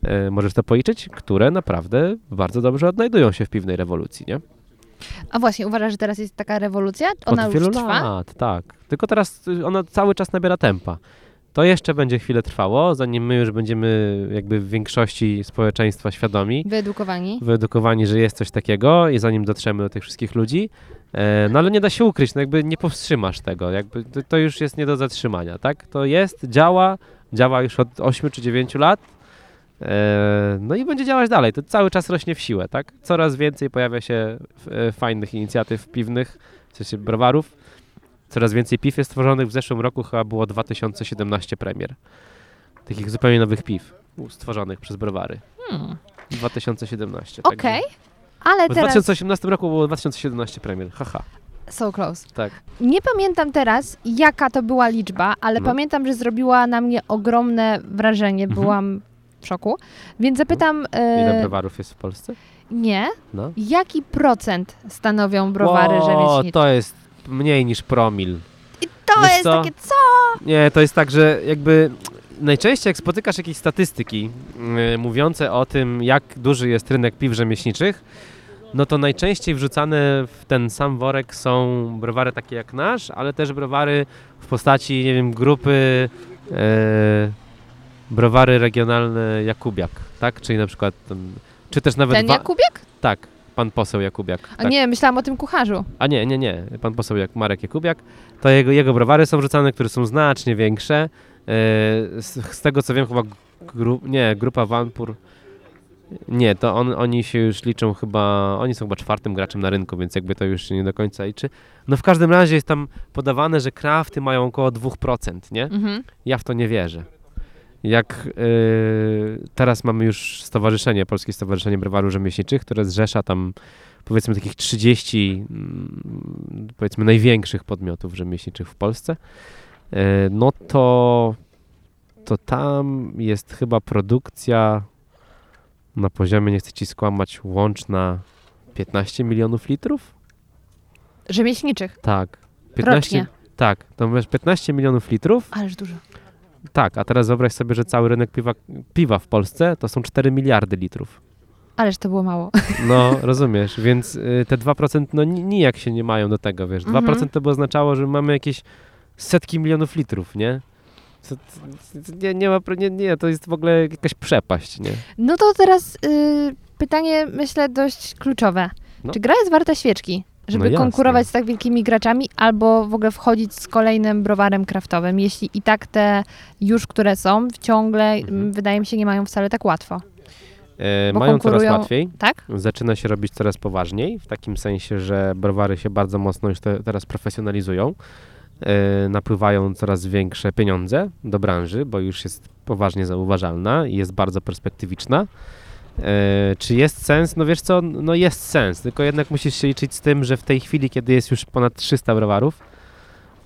E, możesz to policzyć, które naprawdę bardzo dobrze odnajdują się w piwnej rewolucji, nie? A właśnie, uważasz, że teraz jest taka rewolucja? Ona Od już wielu trwa? lat, tak. Tylko teraz y, ona cały czas nabiera tempa. To jeszcze będzie chwilę trwało, zanim my już będziemy jakby w większości społeczeństwa świadomi, Wyedukowani? wyedukowani, że jest coś takiego i zanim dotrzemy do tych wszystkich ludzi. E, no ale nie da się ukryć, no jakby nie powstrzymasz tego, jakby to, to już jest nie do zatrzymania, tak? To jest, działa, działa już od 8 czy 9 lat. E, no i będzie działać dalej. To cały czas rośnie w siłę, tak? Coraz więcej pojawia się e, fajnych inicjatyw piwnych, w sensie browarów. Coraz więcej piw jest tworzonych. W zeszłym roku chyba było 2017 premier. Takich zupełnie nowych piw stworzonych przez browary. Hmm. 2017. Okej, także. ale W teraz... 2018 roku było 2017 premier. Haha, So close. tak. Nie pamiętam teraz, jaka to była liczba, ale No. pamiętam, że zrobiła na mnie ogromne wrażenie. Mhm. Byłam w szoku. Więc zapytam... e, Ile browarów jest w Polsce? nie. No. Jaki procent stanowią browary o, rzemieślnicze? to jest mniej niż promil. I to wiesz jest co? takie co? Nie, to jest tak, że jakby najczęściej jak spotykasz jakieś statystyki yy, mówiące o tym, jak duży jest rynek piw rzemieślniczych, no to najczęściej wrzucane w ten sam worek są browary takie jak nasz, ale też browary w postaci, nie wiem, grupy yy, browary regionalne Jakubiak, tak? Czyli na przykład, tam, czy też nawet... Ten Jakubiak? Tak, pan poseł Jakubiak. A tak. nie, myślałam o tym kucharzu. A nie, nie, nie. Pan poseł jak Marek Jakubiak, to jego, jego browary są wrzucane, które są znacznie większe. E, z, z tego co wiem, chyba gru, nie, grupa Wanpur. Nie, to on, oni się już liczą chyba, oni są chyba czwartym graczem na rynku, więc jakby to już się nie do końca liczy. No w każdym razie jest tam podawane, że krafty mają około 2%, nie? Mhm. Ja w to nie wierzę. Jak yy, teraz mamy już stowarzyszenie, Polskie Stowarzyszenie Browarów Rzemieślniczych, które zrzesza tam powiedzmy takich 30 mm, powiedzmy największych podmiotów rzemieślniczych w Polsce, yy, no to, to tam jest chyba produkcja na poziomie, nie chcę ci skłamać, łączna 15 milionów litrów? Rzemieślniczych. Tak. 15, Rocznie. Tak, to masz 15 milionów litrów. Ależ dużo. Tak, a teraz wyobraź sobie, że cały rynek piwa, piwa w Polsce to są 4 miliardy litrów. Ależ to było mało. No, rozumiesz, więc y, te 2% no ni- nijak się nie mają do tego, wiesz. 2% Mhm. to by oznaczało, że mamy jakieś setki milionów litrów, nie? Nie, nie ma, nie, nie, to jest w ogóle jakaś przepaść, nie? No to teraz y, pytanie, myślę, dość kluczowe. No. Czy gra jest warta świeczki? Żeby No konkurować z tak wielkimi graczami, albo w ogóle wchodzić z kolejnym browarem kraftowym, jeśli i tak te już, które są, ciągle, Mhm. wydaje mi się, nie mają wcale tak łatwo. E, mają coraz konkurują- łatwiej. Tak? Zaczyna się robić coraz poważniej, w takim sensie, że browary się bardzo mocno już te, teraz profesjonalizują. E, napływają coraz większe pieniądze do branży, bo już jest poważnie zauważalna i jest bardzo perspektywiczna. E, czy jest sens? No wiesz co, no jest sens, tylko jednak musisz się liczyć z tym, że w tej chwili, kiedy jest już ponad 300 browarów,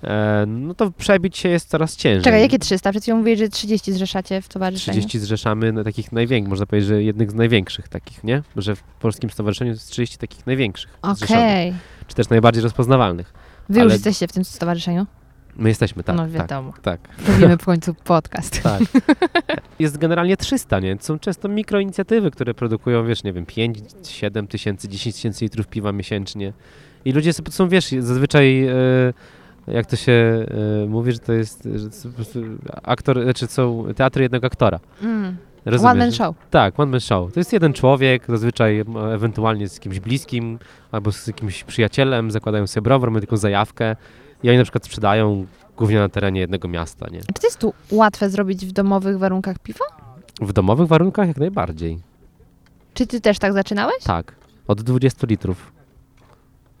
e, no to przebić się jest coraz ciężej. Czekaj, jakie 300? Przed chwilą mówiłeś, że 30 zrzeszacie w towarzystwie. 30 zrzeszamy na takich największych, można powiedzieć, że jednych z największych takich, nie? Że w Polskim Stowarzyszeniu jest 30 takich największych Okej. czy też najbardziej rozpoznawalnych. Wy już Ale- jesteście w tym stowarzyszeniu? My jesteśmy, tak, no tak, wiadomo. tak, Robimy w końcu podcast. tak. Jest generalnie 300, nie? Są często mikroinicjatywy, które produkują, wiesz, nie wiem, 5, 7 tysięcy, 10 tysięcy litrów piwa miesięcznie. I ludzie są, wiesz, zazwyczaj... E, jak to się e, mówi, że to jest że to aktor, znaczy są teatry jednego aktora. Mm. Rozumiesz? One man show. Tak, one man show. To jest jeden człowiek, zazwyczaj ewentualnie z kimś bliskim albo z jakimś przyjacielem, zakładają sobie browar, mają taką zajawkę i oni na przykład sprzedają głównie na terenie jednego miasta, nie? Czy to jest tu łatwe zrobić w domowych warunkach piwo? W domowych warunkach jak najbardziej. Czy ty też tak zaczynałeś? Tak, od 20 litrów.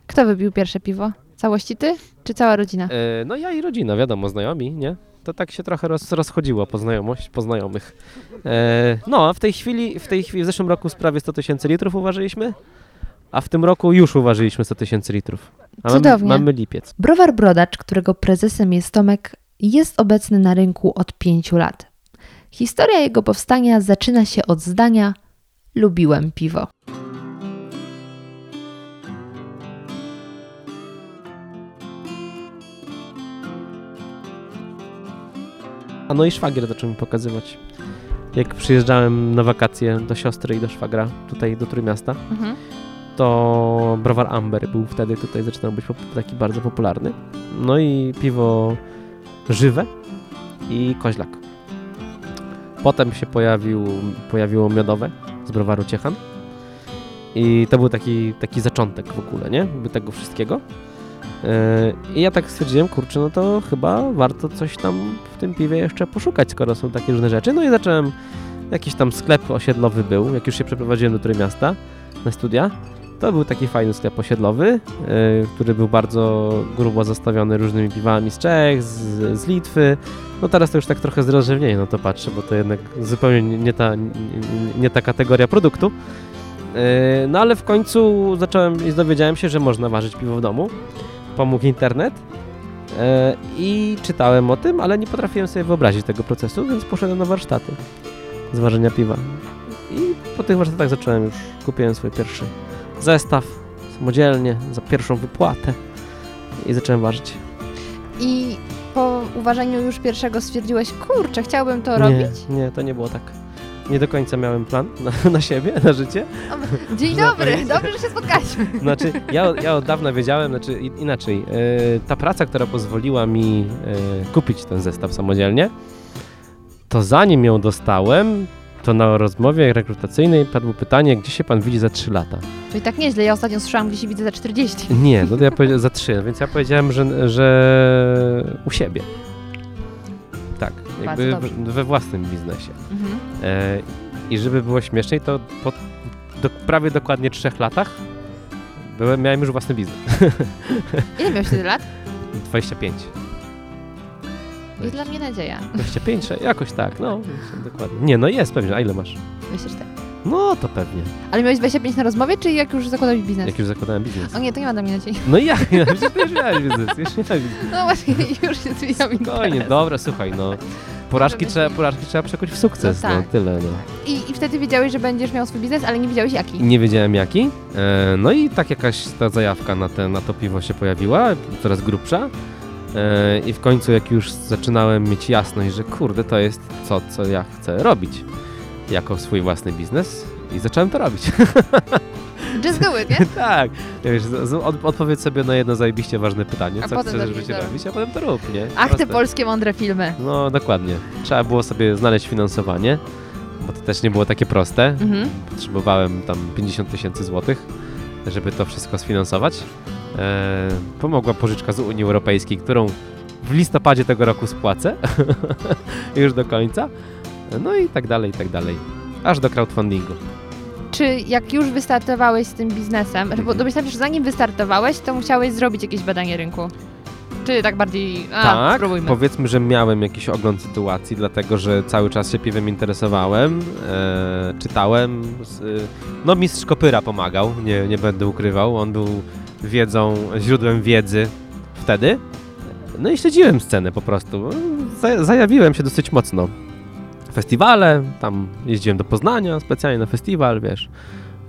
Kto wypił pierwsze piwo? Całości ty? Czy cała rodzina? E, no ja i rodzina, wiadomo, znajomi, nie? To tak się trochę roz, rozchodziło po znajomość, po znajomych. E, no, a w tej chwili, w tej chwili, w zeszłym roku prawie 100 tysięcy litrów uważyliśmy, a w tym roku już uważyliśmy 100 tysięcy litrów. A mamy, Cudownie. mamy lipiec. Browar Brodacz, którego prezesem jest Tomek, jest obecny na rynku od pięciu lat. Historia jego powstania zaczyna się od zdania Lubiłem piwo. A no i szwagier zaczął mi pokazywać. Jak przyjeżdżałem na wakacje do siostry i do szwagra tutaj do Trójmiasta, Mhm. To browar Amber był wtedy tutaj zaczynał być taki bardzo popularny. No i piwo żywe i koźlak. Potem się pojawił, pojawiło miodowe z browaru Ciechan. I to był taki, taki zaczątek w ogóle, nie? By tego wszystkiego. Yy, I ja tak stwierdziłem, kurczę, no to chyba warto coś tam w tym piwie jeszcze poszukać, skoro są takie różne rzeczy. No i zacząłem Jakiś tam sklep osiedlowy był, jak już się przeprowadziłem do Trójmiasta na studia. To był taki fajny sklep osiedlowy, yy, który był bardzo grubo zastawiony różnymi piwami z Czech, z, z Litwy. No teraz to już tak trochę zdrożewnieje, no to patrzę, bo to jednak zupełnie nie- ta, nie, nie ta kategoria produktu. Yy, No ale w końcu zacząłem i dowiedziałem się, że można ważyć piwo w domu. Pomógł internet. yy, I czytałem o tym, ale nie potrafiłem sobie wyobrazić tego procesu, więc poszedłem na warsztaty z ważenia piwa. I po tych warsztatach zacząłem już, kupiłem swój pierwszy zestaw samodzielnie za pierwszą wypłatę i zacząłem ważyć. I po uważaniu już pierwszego stwierdziłeś, kurczę, chciałbym to robić? Nie, nie, to nie było tak. Nie do końca miałem plan na, na siebie, na życie. Dzień Można dobry, dobrze, że się spotkaliśmy. Znaczy, ja, ja od dawna wiedziałem, znaczy inaczej, e, ta praca, która pozwoliła mi e, kupić ten zestaw samodzielnie, to zanim ją dostałem, to na rozmowie rekrutacyjnej padło pytanie, gdzie się pan widzi za 3 lata? Czyli tak nieźle, ja ostatnio słyszałam, gdzie się widzę za 40. Nie, no to ja powiedziałem za 3, więc ja powiedziałem, że, że u siebie. Tak, jakby w, we własnym biznesie. Mhm. E, I żeby było śmieszniej, to po do, prawie dokładnie trzech latach byłem, miałem już własny biznes. Ile miałeś wtedy lat? 25. Jest dla mnie nadzieja. 25, sze- jakoś tak, no, dokładnie. Nie, no jest pewnie, a ile masz? Myślę, że tak. No, to pewnie, Ale miałeś 25 na rozmowie, czy jak już zakładałeś biznes? jak już zakładałem biznes. O nie, to nie ma dla mnie nadziei. No i jak? Ja przecież już miałeś biznes, już miałeś biznes. No właśnie, już się zmieniam Spokojnie, dobra, słuchaj, no. Porażki trzeba, porażki trzeba przekuć w sukces, No no, tak. tyle, no. I, I wtedy wiedziałeś, że będziesz miał swój biznes, ale nie wiedziałeś jaki. Nie wiedziałem jaki. E, no i tak jakaś ta zajawka na, te, na to piwo się pojawiła, coraz grubsza. E, I w końcu jak już zaczynałem mieć jasność, że kurde, to jest co, co ja chcę robić jako swój własny biznes i zacząłem to robić. Just do it, nie? tak. Wiesz, od, odpowiedz sobie na jedno zajebiście ważne pytanie, A co chcesz w życiu to robić, a potem to rób, nie? Ach, te Proste. polskie mądre filmy. No dokładnie. Trzeba było sobie znaleźć finansowanie, bo to też nie było takie proste. Mhm. Potrzebowałem tam 50 tysięcy złotych, żeby to wszystko sfinansować. E, pomogła pożyczka z Unii Europejskiej, którą w listopadzie tego roku spłacę już do końca. No i tak dalej, i tak dalej. Aż do crowdfundingu. Czy jak już wystartowałeś z tym biznesem, bo Mhm. domyślam się, że zanim wystartowałeś, to musiałeś zrobić jakieś badanie rynku? Czy tak bardziej, a, tak, spróbujmy. powiedzmy, że miałem jakiś ogląd sytuacji, dlatego że cały czas się piwem interesowałem, e, czytałem. Z, no mistrz Kopyra pomagał, nie, nie będę ukrywał. On był wiedzą, źródłem wiedzy wtedy. No i śledziłem scenę po prostu. Za, zajawiłem się dosyć mocno. Festiwale, tam jeździłem do Poznania specjalnie na festiwal, wiesz.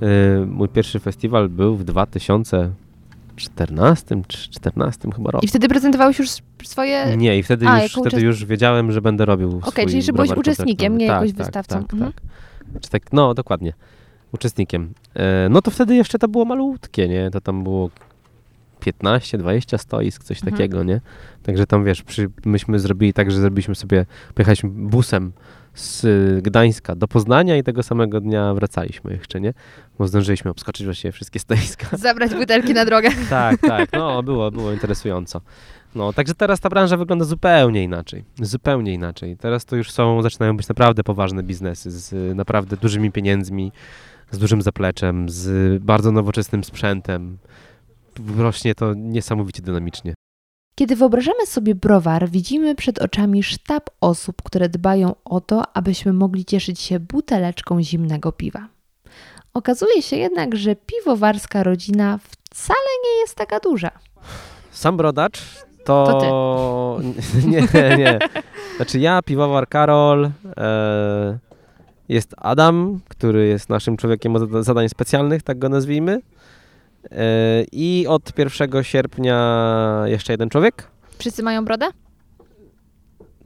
E, mój pierwszy festiwal był w 2014 czy 14 chyba roku. I wtedy prezentowałeś już swoje... Nie, i wtedy, A, już, wtedy uczestnik. już wiedziałem, że będę robił Okej, swój czyli że byłeś uczestnikiem, nie tak, jakoś tak, wystawcą. Tak, Mhm. tak. Czy tak. No, dokładnie. Uczestnikiem. E, no to wtedy jeszcze to było malutkie, nie? To tam było 15, 20 stoisk, coś Mhm. takiego, nie? Także tam, wiesz, przy, myśmy zrobili tak, że zrobiliśmy sobie, pojechaliśmy busem z y, Gdańska do Poznania i tego samego dnia wracaliśmy jeszcze, nie? Bo zdążyliśmy obskoczyć właściwie wszystkie stoiska. Zabrać butelki na drogę. Tak, tak, no było, było interesująco. No, także teraz ta branża wygląda zupełnie inaczej. Zupełnie inaczej. Teraz to już są, zaczynają być naprawdę poważne biznesy z y, naprawdę dużymi pieniędzmi, z dużym zapleczem, z bardzo nowoczesnym sprzętem. Rośnie to niesamowicie dynamicznie. Kiedy wyobrażamy sobie browar, widzimy przed oczami sztab osób, które dbają o to, abyśmy mogli cieszyć się buteleczką zimnego piwa. Okazuje się jednak, że piwowarska rodzina wcale nie jest taka duża. Sam brodacz to... nie, nie. Znaczy ja, piwowar Karol, e, jest Adam, który jest naszym człowiekiem od zada- zadań specjalnych, tak go nazwijmy. E, I od 1 sierpnia jeszcze jeden człowiek. Wszyscy mają brodę?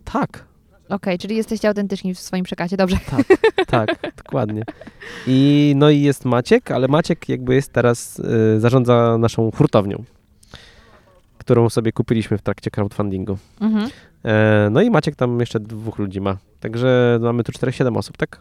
Tak, Okej, czyli jesteście autentyczni w swoim przekazie, dobrze. tak, dokładnie. I no i jest Maciek, ale Maciek jakby jest teraz, e, zarządza naszą hurtownią, którą sobie kupiliśmy w trakcie crowdfundingu. Mhm. E, no i Maciek tam jeszcze dwóch ludzi ma. Także mamy tu 4-7 osób, tak?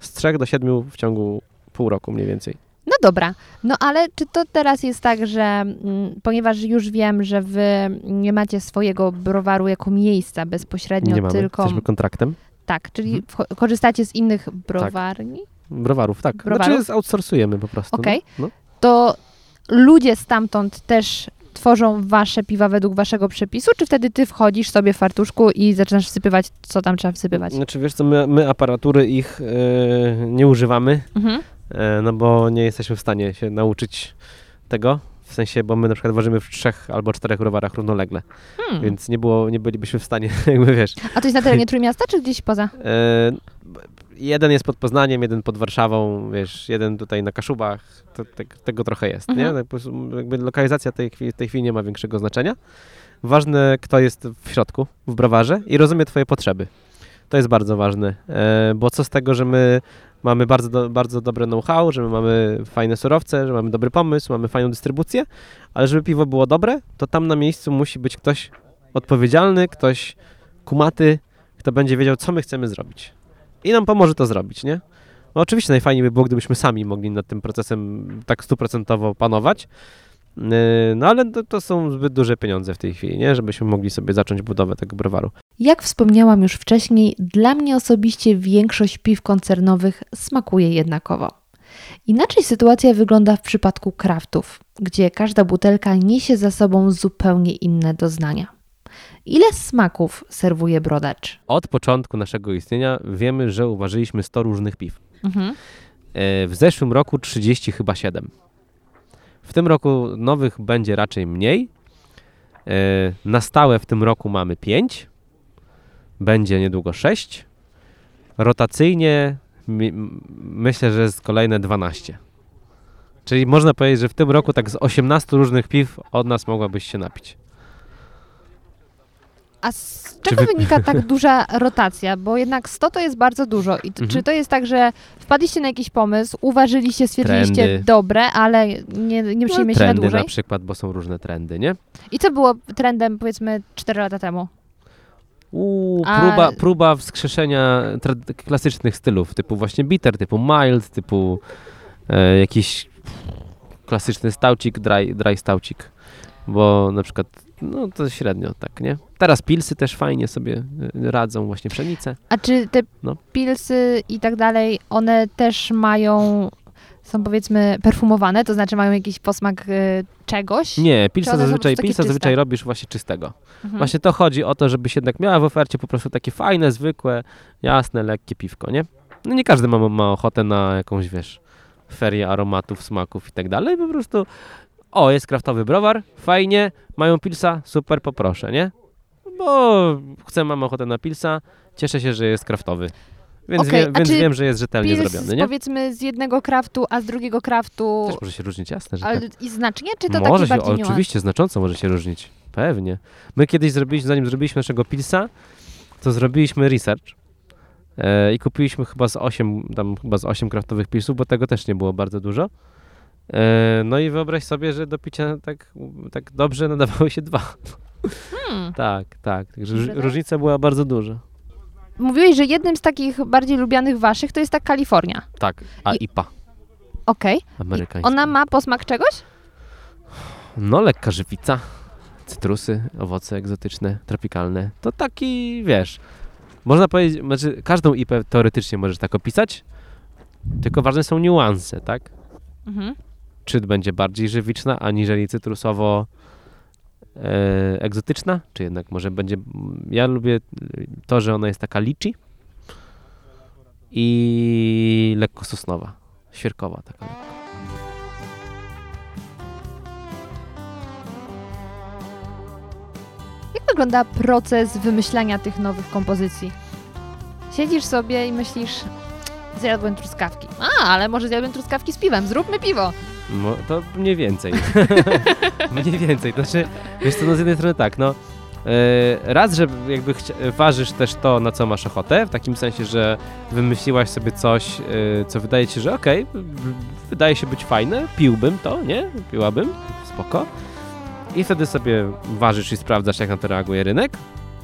Z 3 do 7 w ciągu pół roku mniej więcej. No dobra, no ale czy to teraz jest tak, że mm, ponieważ już wiem, że wy nie macie swojego browaru jako miejsca bezpośrednio, Nie mamy. tylko Jesteśmy kontraktem. Tak, czyli wcho- korzystacie z innych browarni, Browarów, tak. Browarów? Znaczy outsourcujemy po prostu. Okej. No. to ludzie stamtąd też tworzą wasze piwa według waszego przepisu, czy wtedy ty wchodzisz sobie w fartuszku i zaczynasz wsypywać, co tam trzeba wsypywać? Znaczy wiesz co, my, my aparatury ich e, nie używamy, Mhm. E, no bo nie jesteśmy w stanie się nauczyć tego. W sensie, bo my na przykład ważymy w trzech albo czterech browarach równolegle, Hmm. więc nie było, nie bylibyśmy w stanie, jakby wiesz. A to jest na terenie Trójmiasta, czy gdzieś poza? E, jeden jest pod Poznaniem, jeden pod Warszawą, wiesz, jeden tutaj na Kaszubach, to, te, tego trochę jest, nie? Mhm. Tak po prostu Jakby lokalizacja tej chwili, tej chwili nie ma większego znaczenia. Ważne, kto jest w środku, w browarze i rozumie twoje potrzeby. To jest bardzo ważne, e, bo co z tego, że my mamy bardzo, do, bardzo dobre know-how, że my mamy fajne surowce, że mamy dobry pomysł, mamy fajną dystrybucję, ale żeby piwo było dobre, to tam na miejscu musi być ktoś odpowiedzialny, ktoś kumaty, kto będzie wiedział, co my chcemy zrobić. I nam pomoże to zrobić, nie? No oczywiście najfajniej by było, gdybyśmy sami mogli nad tym procesem tak stuprocentowo panować, no ale to, to są zbyt duże pieniądze w tej chwili, nie? Żebyśmy mogli sobie zacząć budowę tego browaru. Jak wspomniałam już wcześniej, dla mnie osobiście większość piw koncernowych smakuje jednakowo. Inaczej sytuacja wygląda w przypadku kraftów, gdzie każda butelka niesie za sobą zupełnie inne doznania. Ile smaków serwuje brodacz? Od początku naszego istnienia wiemy, że uważyliśmy 100 różnych piw. Mhm. Yy, W zeszłym roku 30 chyba 7. W tym roku nowych będzie raczej mniej. Yy, Na stałe w tym roku mamy 5. Będzie niedługo 6. Rotacyjnie myślę, że jest kolejne 12. Czyli można powiedzieć, że w tym roku tak z 18 różnych piw od nas mogłabyś się napić. A z czego wy- wynika tak duża rotacja? Bo jednak 100 to jest bardzo dużo. I Mhm. czy to jest tak, że wpadliście na jakiś pomysł, uważyliście, stwierdziliście Trendy. dobre, ale nie, nie przyjmie się na dłużej? na przykład, bo są różne trendy, nie? I co było trendem powiedzmy 4 lata temu? Uuu, A- próba, próba wskrzeszenia klasycznych stylów, typu właśnie bitter, typu mild, typu e, jakiś klasyczny staucik, dry, dry staucik, bo na przykład no to średnio tak, nie? Teraz pilsy też fajnie sobie e, radzą, właśnie pszenice. A czy te No. pilsy i tak dalej, one też mają, są powiedzmy perfumowane, to znaczy mają jakiś posmak y, czegoś? Nie, pilsa zazwyczaj, pilsa zazwyczaj robisz właśnie czystego. Mhm. Właśnie to chodzi o to, żebyś jednak miała w ofercie po prostu takie fajne, zwykłe, jasne, lekkie piwko, nie? No nie każdy ma, ma ochotę na jakąś, wiesz, ferię aromatów, smaków i tak dalej. Po prostu, o, jest kraftowy browar, fajnie, mają pilsa, super, poproszę, nie? Bo chcę, mam ochotę na pilsa, cieszę się, że jest kraftowy. Więc, Okej, wie, więc wiem, że jest rzetelnie zrobiony, nie? powiedzmy z jednego kraftu, a z drugiego kraftu, Też może się różnić, jasne, że ale tak. i znacznie, czy to może taki się, bardziej niuans? oczywiście, znacząco może się różnić. Pewnie. My kiedyś zrobiliśmy, zanim zrobiliśmy naszego pilsa, to zrobiliśmy research e, i kupiliśmy chyba z 8, tam chyba z 8 kraftowych pilsów, bo tego też nie było bardzo dużo. E, no i wyobraź sobie, że do picia tak, tak dobrze nadawały się dwa. Hmm. Tak, tak. Także różnica była bardzo duża. Mówiłeś, że jednym z takich bardziej lubianych waszych to jest ta Kalifornia. Tak, a I- IPA Okej. Amerykańska. Ona ma posmak czegoś? No, lekka żywica, cytrusy, owoce egzotyczne, tropikalne. To taki, wiesz, można powiedzieć, znaczy każdą IPę teoretycznie możesz tak opisać, tylko ważne są niuanse, tak? Mhm. Czy będzie bardziej żywiczna, aniżeli cytrusowo e, egzotyczna, czy jednak może będzie, ja lubię to, że ona jest taka liczy i lekko sosnowa, świerkowa taka lekko. Jak wygląda proces wymyślania tych nowych kompozycji? Siedzisz sobie i myślisz, zjadłem truskawki. A, ale może zjadłem truskawki z piwem, zróbmy piwo. No, to mniej więcej. mniej więcej. Znaczy, wiesz co, no z jednej strony tak, no e, raz, że jakby ważysz też to, na co masz ochotę, w takim sensie, że wymyśliłaś sobie coś, e, co wydaje ci się, że okej, w- wydaje się być fajne, piłbym to, nie? Piłabym, spoko. I wtedy sobie ważysz i sprawdzasz, jak na to reaguje rynek,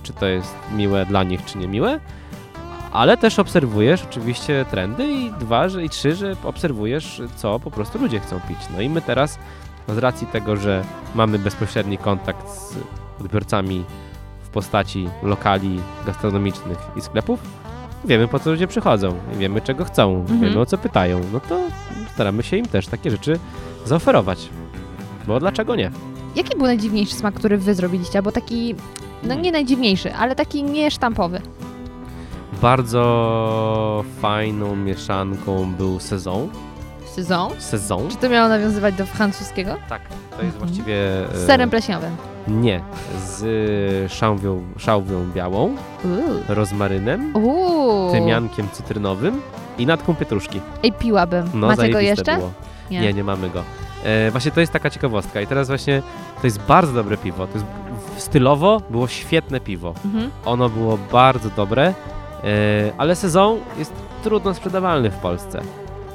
czy to jest miłe dla nich, czy niemiłe. Ale też obserwujesz oczywiście trendy i dwa, że, i trzy, że obserwujesz, co po prostu ludzie chcą pić. No i my teraz, z racji tego, że mamy bezpośredni kontakt z odbiorcami w postaci lokali gastronomicznych i sklepów, wiemy po co ludzie przychodzą, i wiemy czego chcą, Mhm. wiemy o co pytają, no to staramy się im też takie rzeczy zaoferować. Bo dlaczego nie? Jaki był najdziwniejszy smak, który wy zrobiliście? Albo taki, no nie najdziwniejszy, ale taki niesztampowy. Bardzo fajną mieszanką był sezon. Sezon? Sezon? Czy to miało nawiązywać do francuskiego? Tak, to jest Mhm. właściwie... e, Z serem pleśniowym. Nie, z szałwią, szałwią białą, Uuu. rozmarynem, Uuu. tymiankiem cytrynowym i natką pietruszki. Ej, piłabym. No, Macie go jeszcze? Było. Nie. nie, mamy go. E, właśnie to jest taka ciekawostka i teraz właśnie to jest bardzo dobre piwo. To jest stylowo było świetne piwo. Mhm. Ono było bardzo dobre, e, ale sezon jest trudno sprzedawalny w Polsce.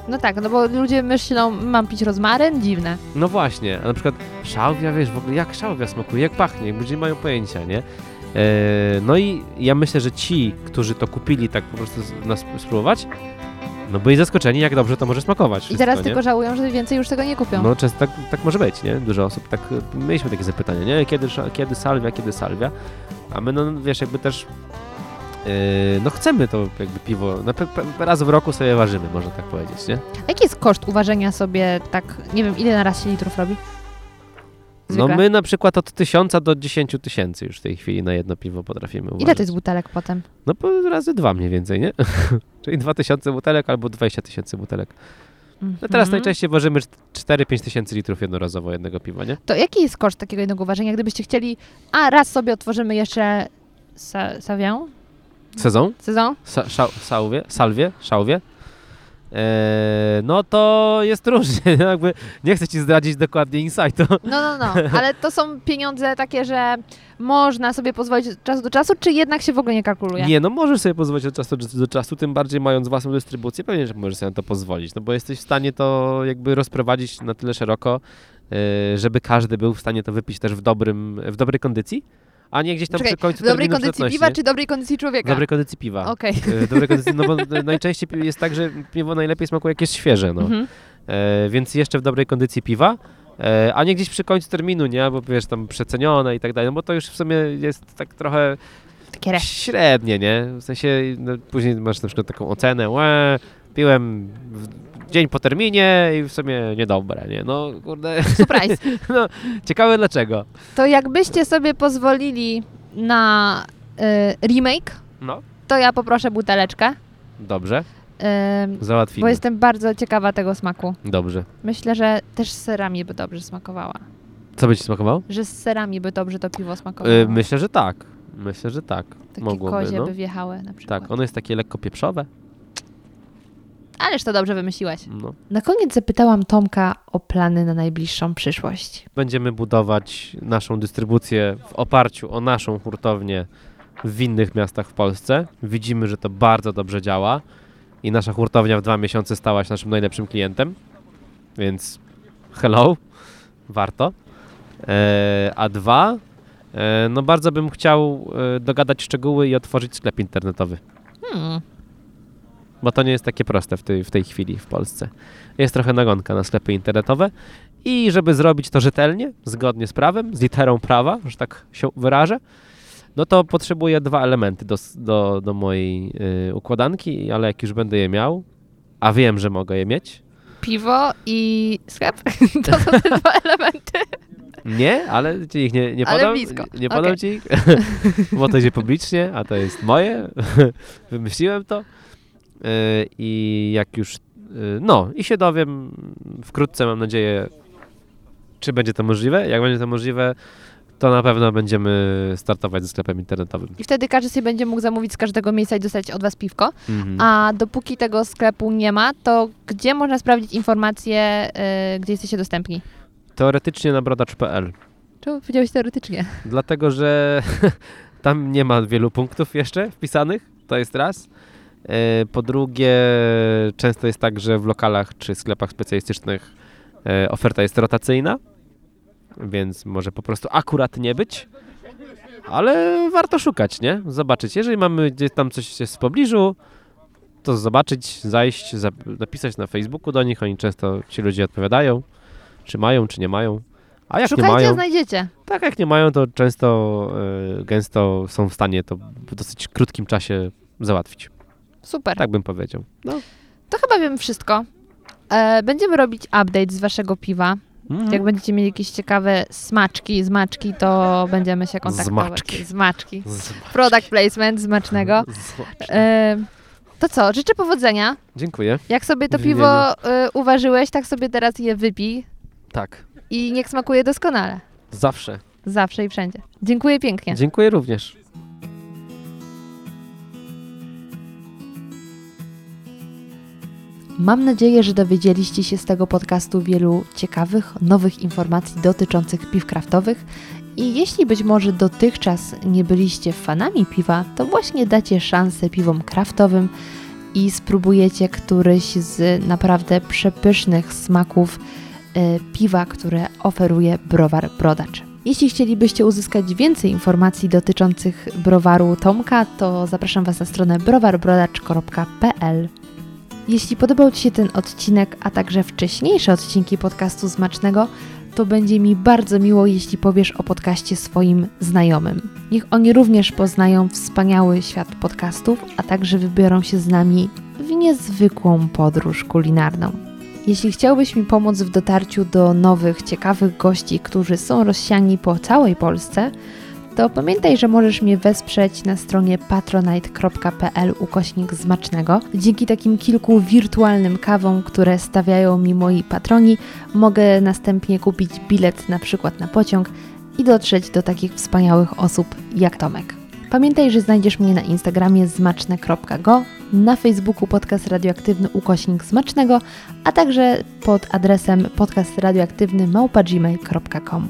No tak, no bo ludzie myślą, mam pić rozmaryn? Dziwne. No właśnie, a na przykład szałwia, wiesz, w ogóle jak szałwia smakuje, jak pachnie, jak ludzie nie mają pojęcia, nie? E, no i ja myślę, że ci, którzy to kupili tak po prostu nas spróbować, no byli zaskoczeni, jak dobrze to może smakować. I wszystko, teraz nie? tylko żałują, że więcej już tego nie kupią. No często tak, tak może być, nie? Dużo osób tak, e, mieliśmy takie zapytania, nie? Kiedy, kiedy salwia, kiedy salwia? A my, no wiesz, jakby też, e, no chcemy to jakby piwo, no, raz w roku sobie ważymy, można tak powiedzieć, nie? A Jaki jest koszt uważenia sobie tak, nie wiem, ile na raz się litrów robi? No Zwykle. my na przykład od 1000 do 10 tysięcy już w tej chwili na jedno piwo potrafimy uważać. Ile to jest butelek potem? No po razy dwa mniej więcej, nie? Czyli 2000 butelek albo 20 tysięcy butelek. No teraz Mhm. najczęściej ważymy 4-5 tysięcy litrów jednorazowo jednego piwa, nie? To jaki jest koszt takiego jednego uważenia, gdybyście chcieli, a raz sobie otworzymy jeszcze sa, sawię? Sezon? Sezon? Sa, szał, szałwie? Salwie? Szałwie? Eee, no to jest różnie, jakby nie chcę ci zdradzić dokładnie insightu. No, no, no, ale to są pieniądze takie, że można sobie pozwolić od czasu do czasu, czy jednak się w ogóle nie kalkuluje? Nie, no możesz sobie pozwolić od czasu do czasu, tym bardziej mając własną dystrybucję, pewnie, że możesz sobie na to pozwolić, no bo jesteś w stanie to jakby rozprowadzić na tyle szeroko, e, żeby każdy był w stanie to wypić też w, dobrym, w dobrej kondycji, a nie gdzieś tam Czekaj, przy końcu w dobrej kondycji piwa, czy dobrej kondycji człowieka? Dobrej kondycji piwa. Okej. E, W dobrej kondycji, no bo najczęściej pi- jest tak, że piwo najlepiej smakuje jak jest świeże, no. Mhm. E, więc jeszcze w dobrej kondycji piwa, e, a nie gdzieś przy końcu terminu, nie? Bo wiesz, tam przecenione i tak dalej, no bo to już w sumie jest tak trochę Takie re. średnie, nie? W sensie no, później masz na przykład taką ocenę, łe, piłem w dzień po terminie i w sumie niedobre, nie? No kurde, Surprise. ciekawe dlaczego. To jakbyście sobie pozwolili na y, remake, No, to ja poproszę buteleczkę, dobrze, y, załatwimy. bo jestem bardzo ciekawa tego smaku. Dobrze. Myślę, że też z serami by dobrze smakowała. Co by ci smakowało? Że z serami by dobrze to piwo smakowało. Y, myślę, że tak. Myślę, że tak. Takie mogłoby, kozie no. by wjechały na przykład. Tak, ono jest takie lekko pieprzowe. Ależ to dobrze wymyśliłeś. No. Na koniec zapytałam Tomka o plany na najbliższą przyszłość. Będziemy budować naszą dystrybucję w oparciu o naszą hurtownię w innych miastach w Polsce. Widzimy, że to bardzo dobrze działa i nasza hurtownia w dwa miesiące stała się naszym najlepszym klientem, więc hello, warto. E, a dwa, e, no bardzo bym chciał e, dogadać szczegóły i otworzyć sklep internetowy. Hmm. Bo to nie jest takie proste w tej, w tej chwili w Polsce. Jest trochę nagonka na sklepy internetowe i żeby zrobić to rzetelnie, zgodnie z prawem, z literą prawa, że tak się wyrażę, no to potrzebuję dwa elementy do, do, do mojej y, układanki, ale jak już będę je miał, a wiem, że mogę je mieć, Piwo i sklep? To są te dwa elementy. nie, ale ci ich nie, nie Ale podam, blisko. nie podam Okej. ci ich, bo to idzie publicznie, a to jest moje, wymyśliłem to i jak już, y, no i się dowiem wkrótce, mam nadzieję, czy będzie to możliwe. Jak będzie to możliwe, to na pewno będziemy startować ze sklepem internetowym. I wtedy każdy sobie będzie mógł zamówić z każdego miejsca i dostać od Was piwko. Mhm. A dopóki tego sklepu nie ma, to gdzie można sprawdzić informacje, y, gdzie jesteście dostępni? Teoretycznie na brodacz.pl, Czemu powiedziałeś teoretycznie? dlatego że tam nie ma wielu punktów jeszcze wpisanych, to jest raz. E, Po drugie, często jest tak, że w lokalach czy sklepach specjalistycznych e, oferta jest rotacyjna, więc może po prostu akurat nie być, ale warto szukać, nie? Zobaczyć. Jeżeli mamy gdzieś tam coś w pobliżu, to zobaczyć, zajść, napisać na Facebooku do nich. Oni często ci ludzie odpowiadają, czy mają, czy nie mają. A jak nie Szukajcie, mają, znajdziecie. tak jak nie mają, to często, e, gęsto są w stanie to w dosyć krótkim czasie załatwić. Super. Tak bym powiedział. No. To chyba wiem wszystko. E, będziemy robić update z waszego piwa. Mhm. Jak będziecie mieli jakieś ciekawe smaczki, zmaczki, to będziemy się kontaktować. Zmaczki. Zmaczki. Z- Product placement smacznego. E, to co, życzę powodzenia. Dziękuję. Jak sobie to piwo e, uważyłeś, tak sobie teraz je wypij Tak. i niech smakuje doskonale. Zawsze. Zawsze i wszędzie. Dziękuję pięknie. Dziękuję również. Mam nadzieję, że dowiedzieliście się z tego podcastu wielu ciekawych, nowych informacji dotyczących piw kraftowych. I jeśli być może dotychczas nie byliście fanami piwa, to właśnie dacie szansę piwom kraftowym i spróbujecie któryś z naprawdę przepysznych smaków e, piwa, które oferuje browar Brodacz. Jeśli chcielibyście uzyskać więcej informacji dotyczących browaru Tomka, to zapraszam Was na stronę browarbrodacz.pl. Jeśli podobał Ci się ten odcinek, a także wcześniejsze odcinki podcastu Smacznego, to będzie mi bardzo miło, jeśli powiesz o podcaście swoim znajomym. Niech oni również poznają wspaniały świat podcastów, a także wybiorą się z nami w niezwykłą podróż kulinarną. Jeśli chciałbyś mi pomóc w dotarciu do nowych, ciekawych gości, którzy są rozsiani po całej Polsce, to pamiętaj, że możesz mnie wesprzeć na stronie patronite.pl ukośnik zmacznego. Dzięki takim kilku wirtualnym kawom, które stawiają mi moi patroni, mogę następnie kupić bilet na przykład na pociąg i dotrzeć do takich wspaniałych osób jak Tomek. Pamiętaj, że znajdziesz mnie na Instagramie zmaczne.go, na Facebooku podcast radioaktywny ukośnik zmacznego, a także pod adresem podcastradioaktywny małpa gmail.com.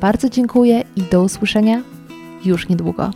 Bardzo dziękuję i do usłyszenia już niedługo.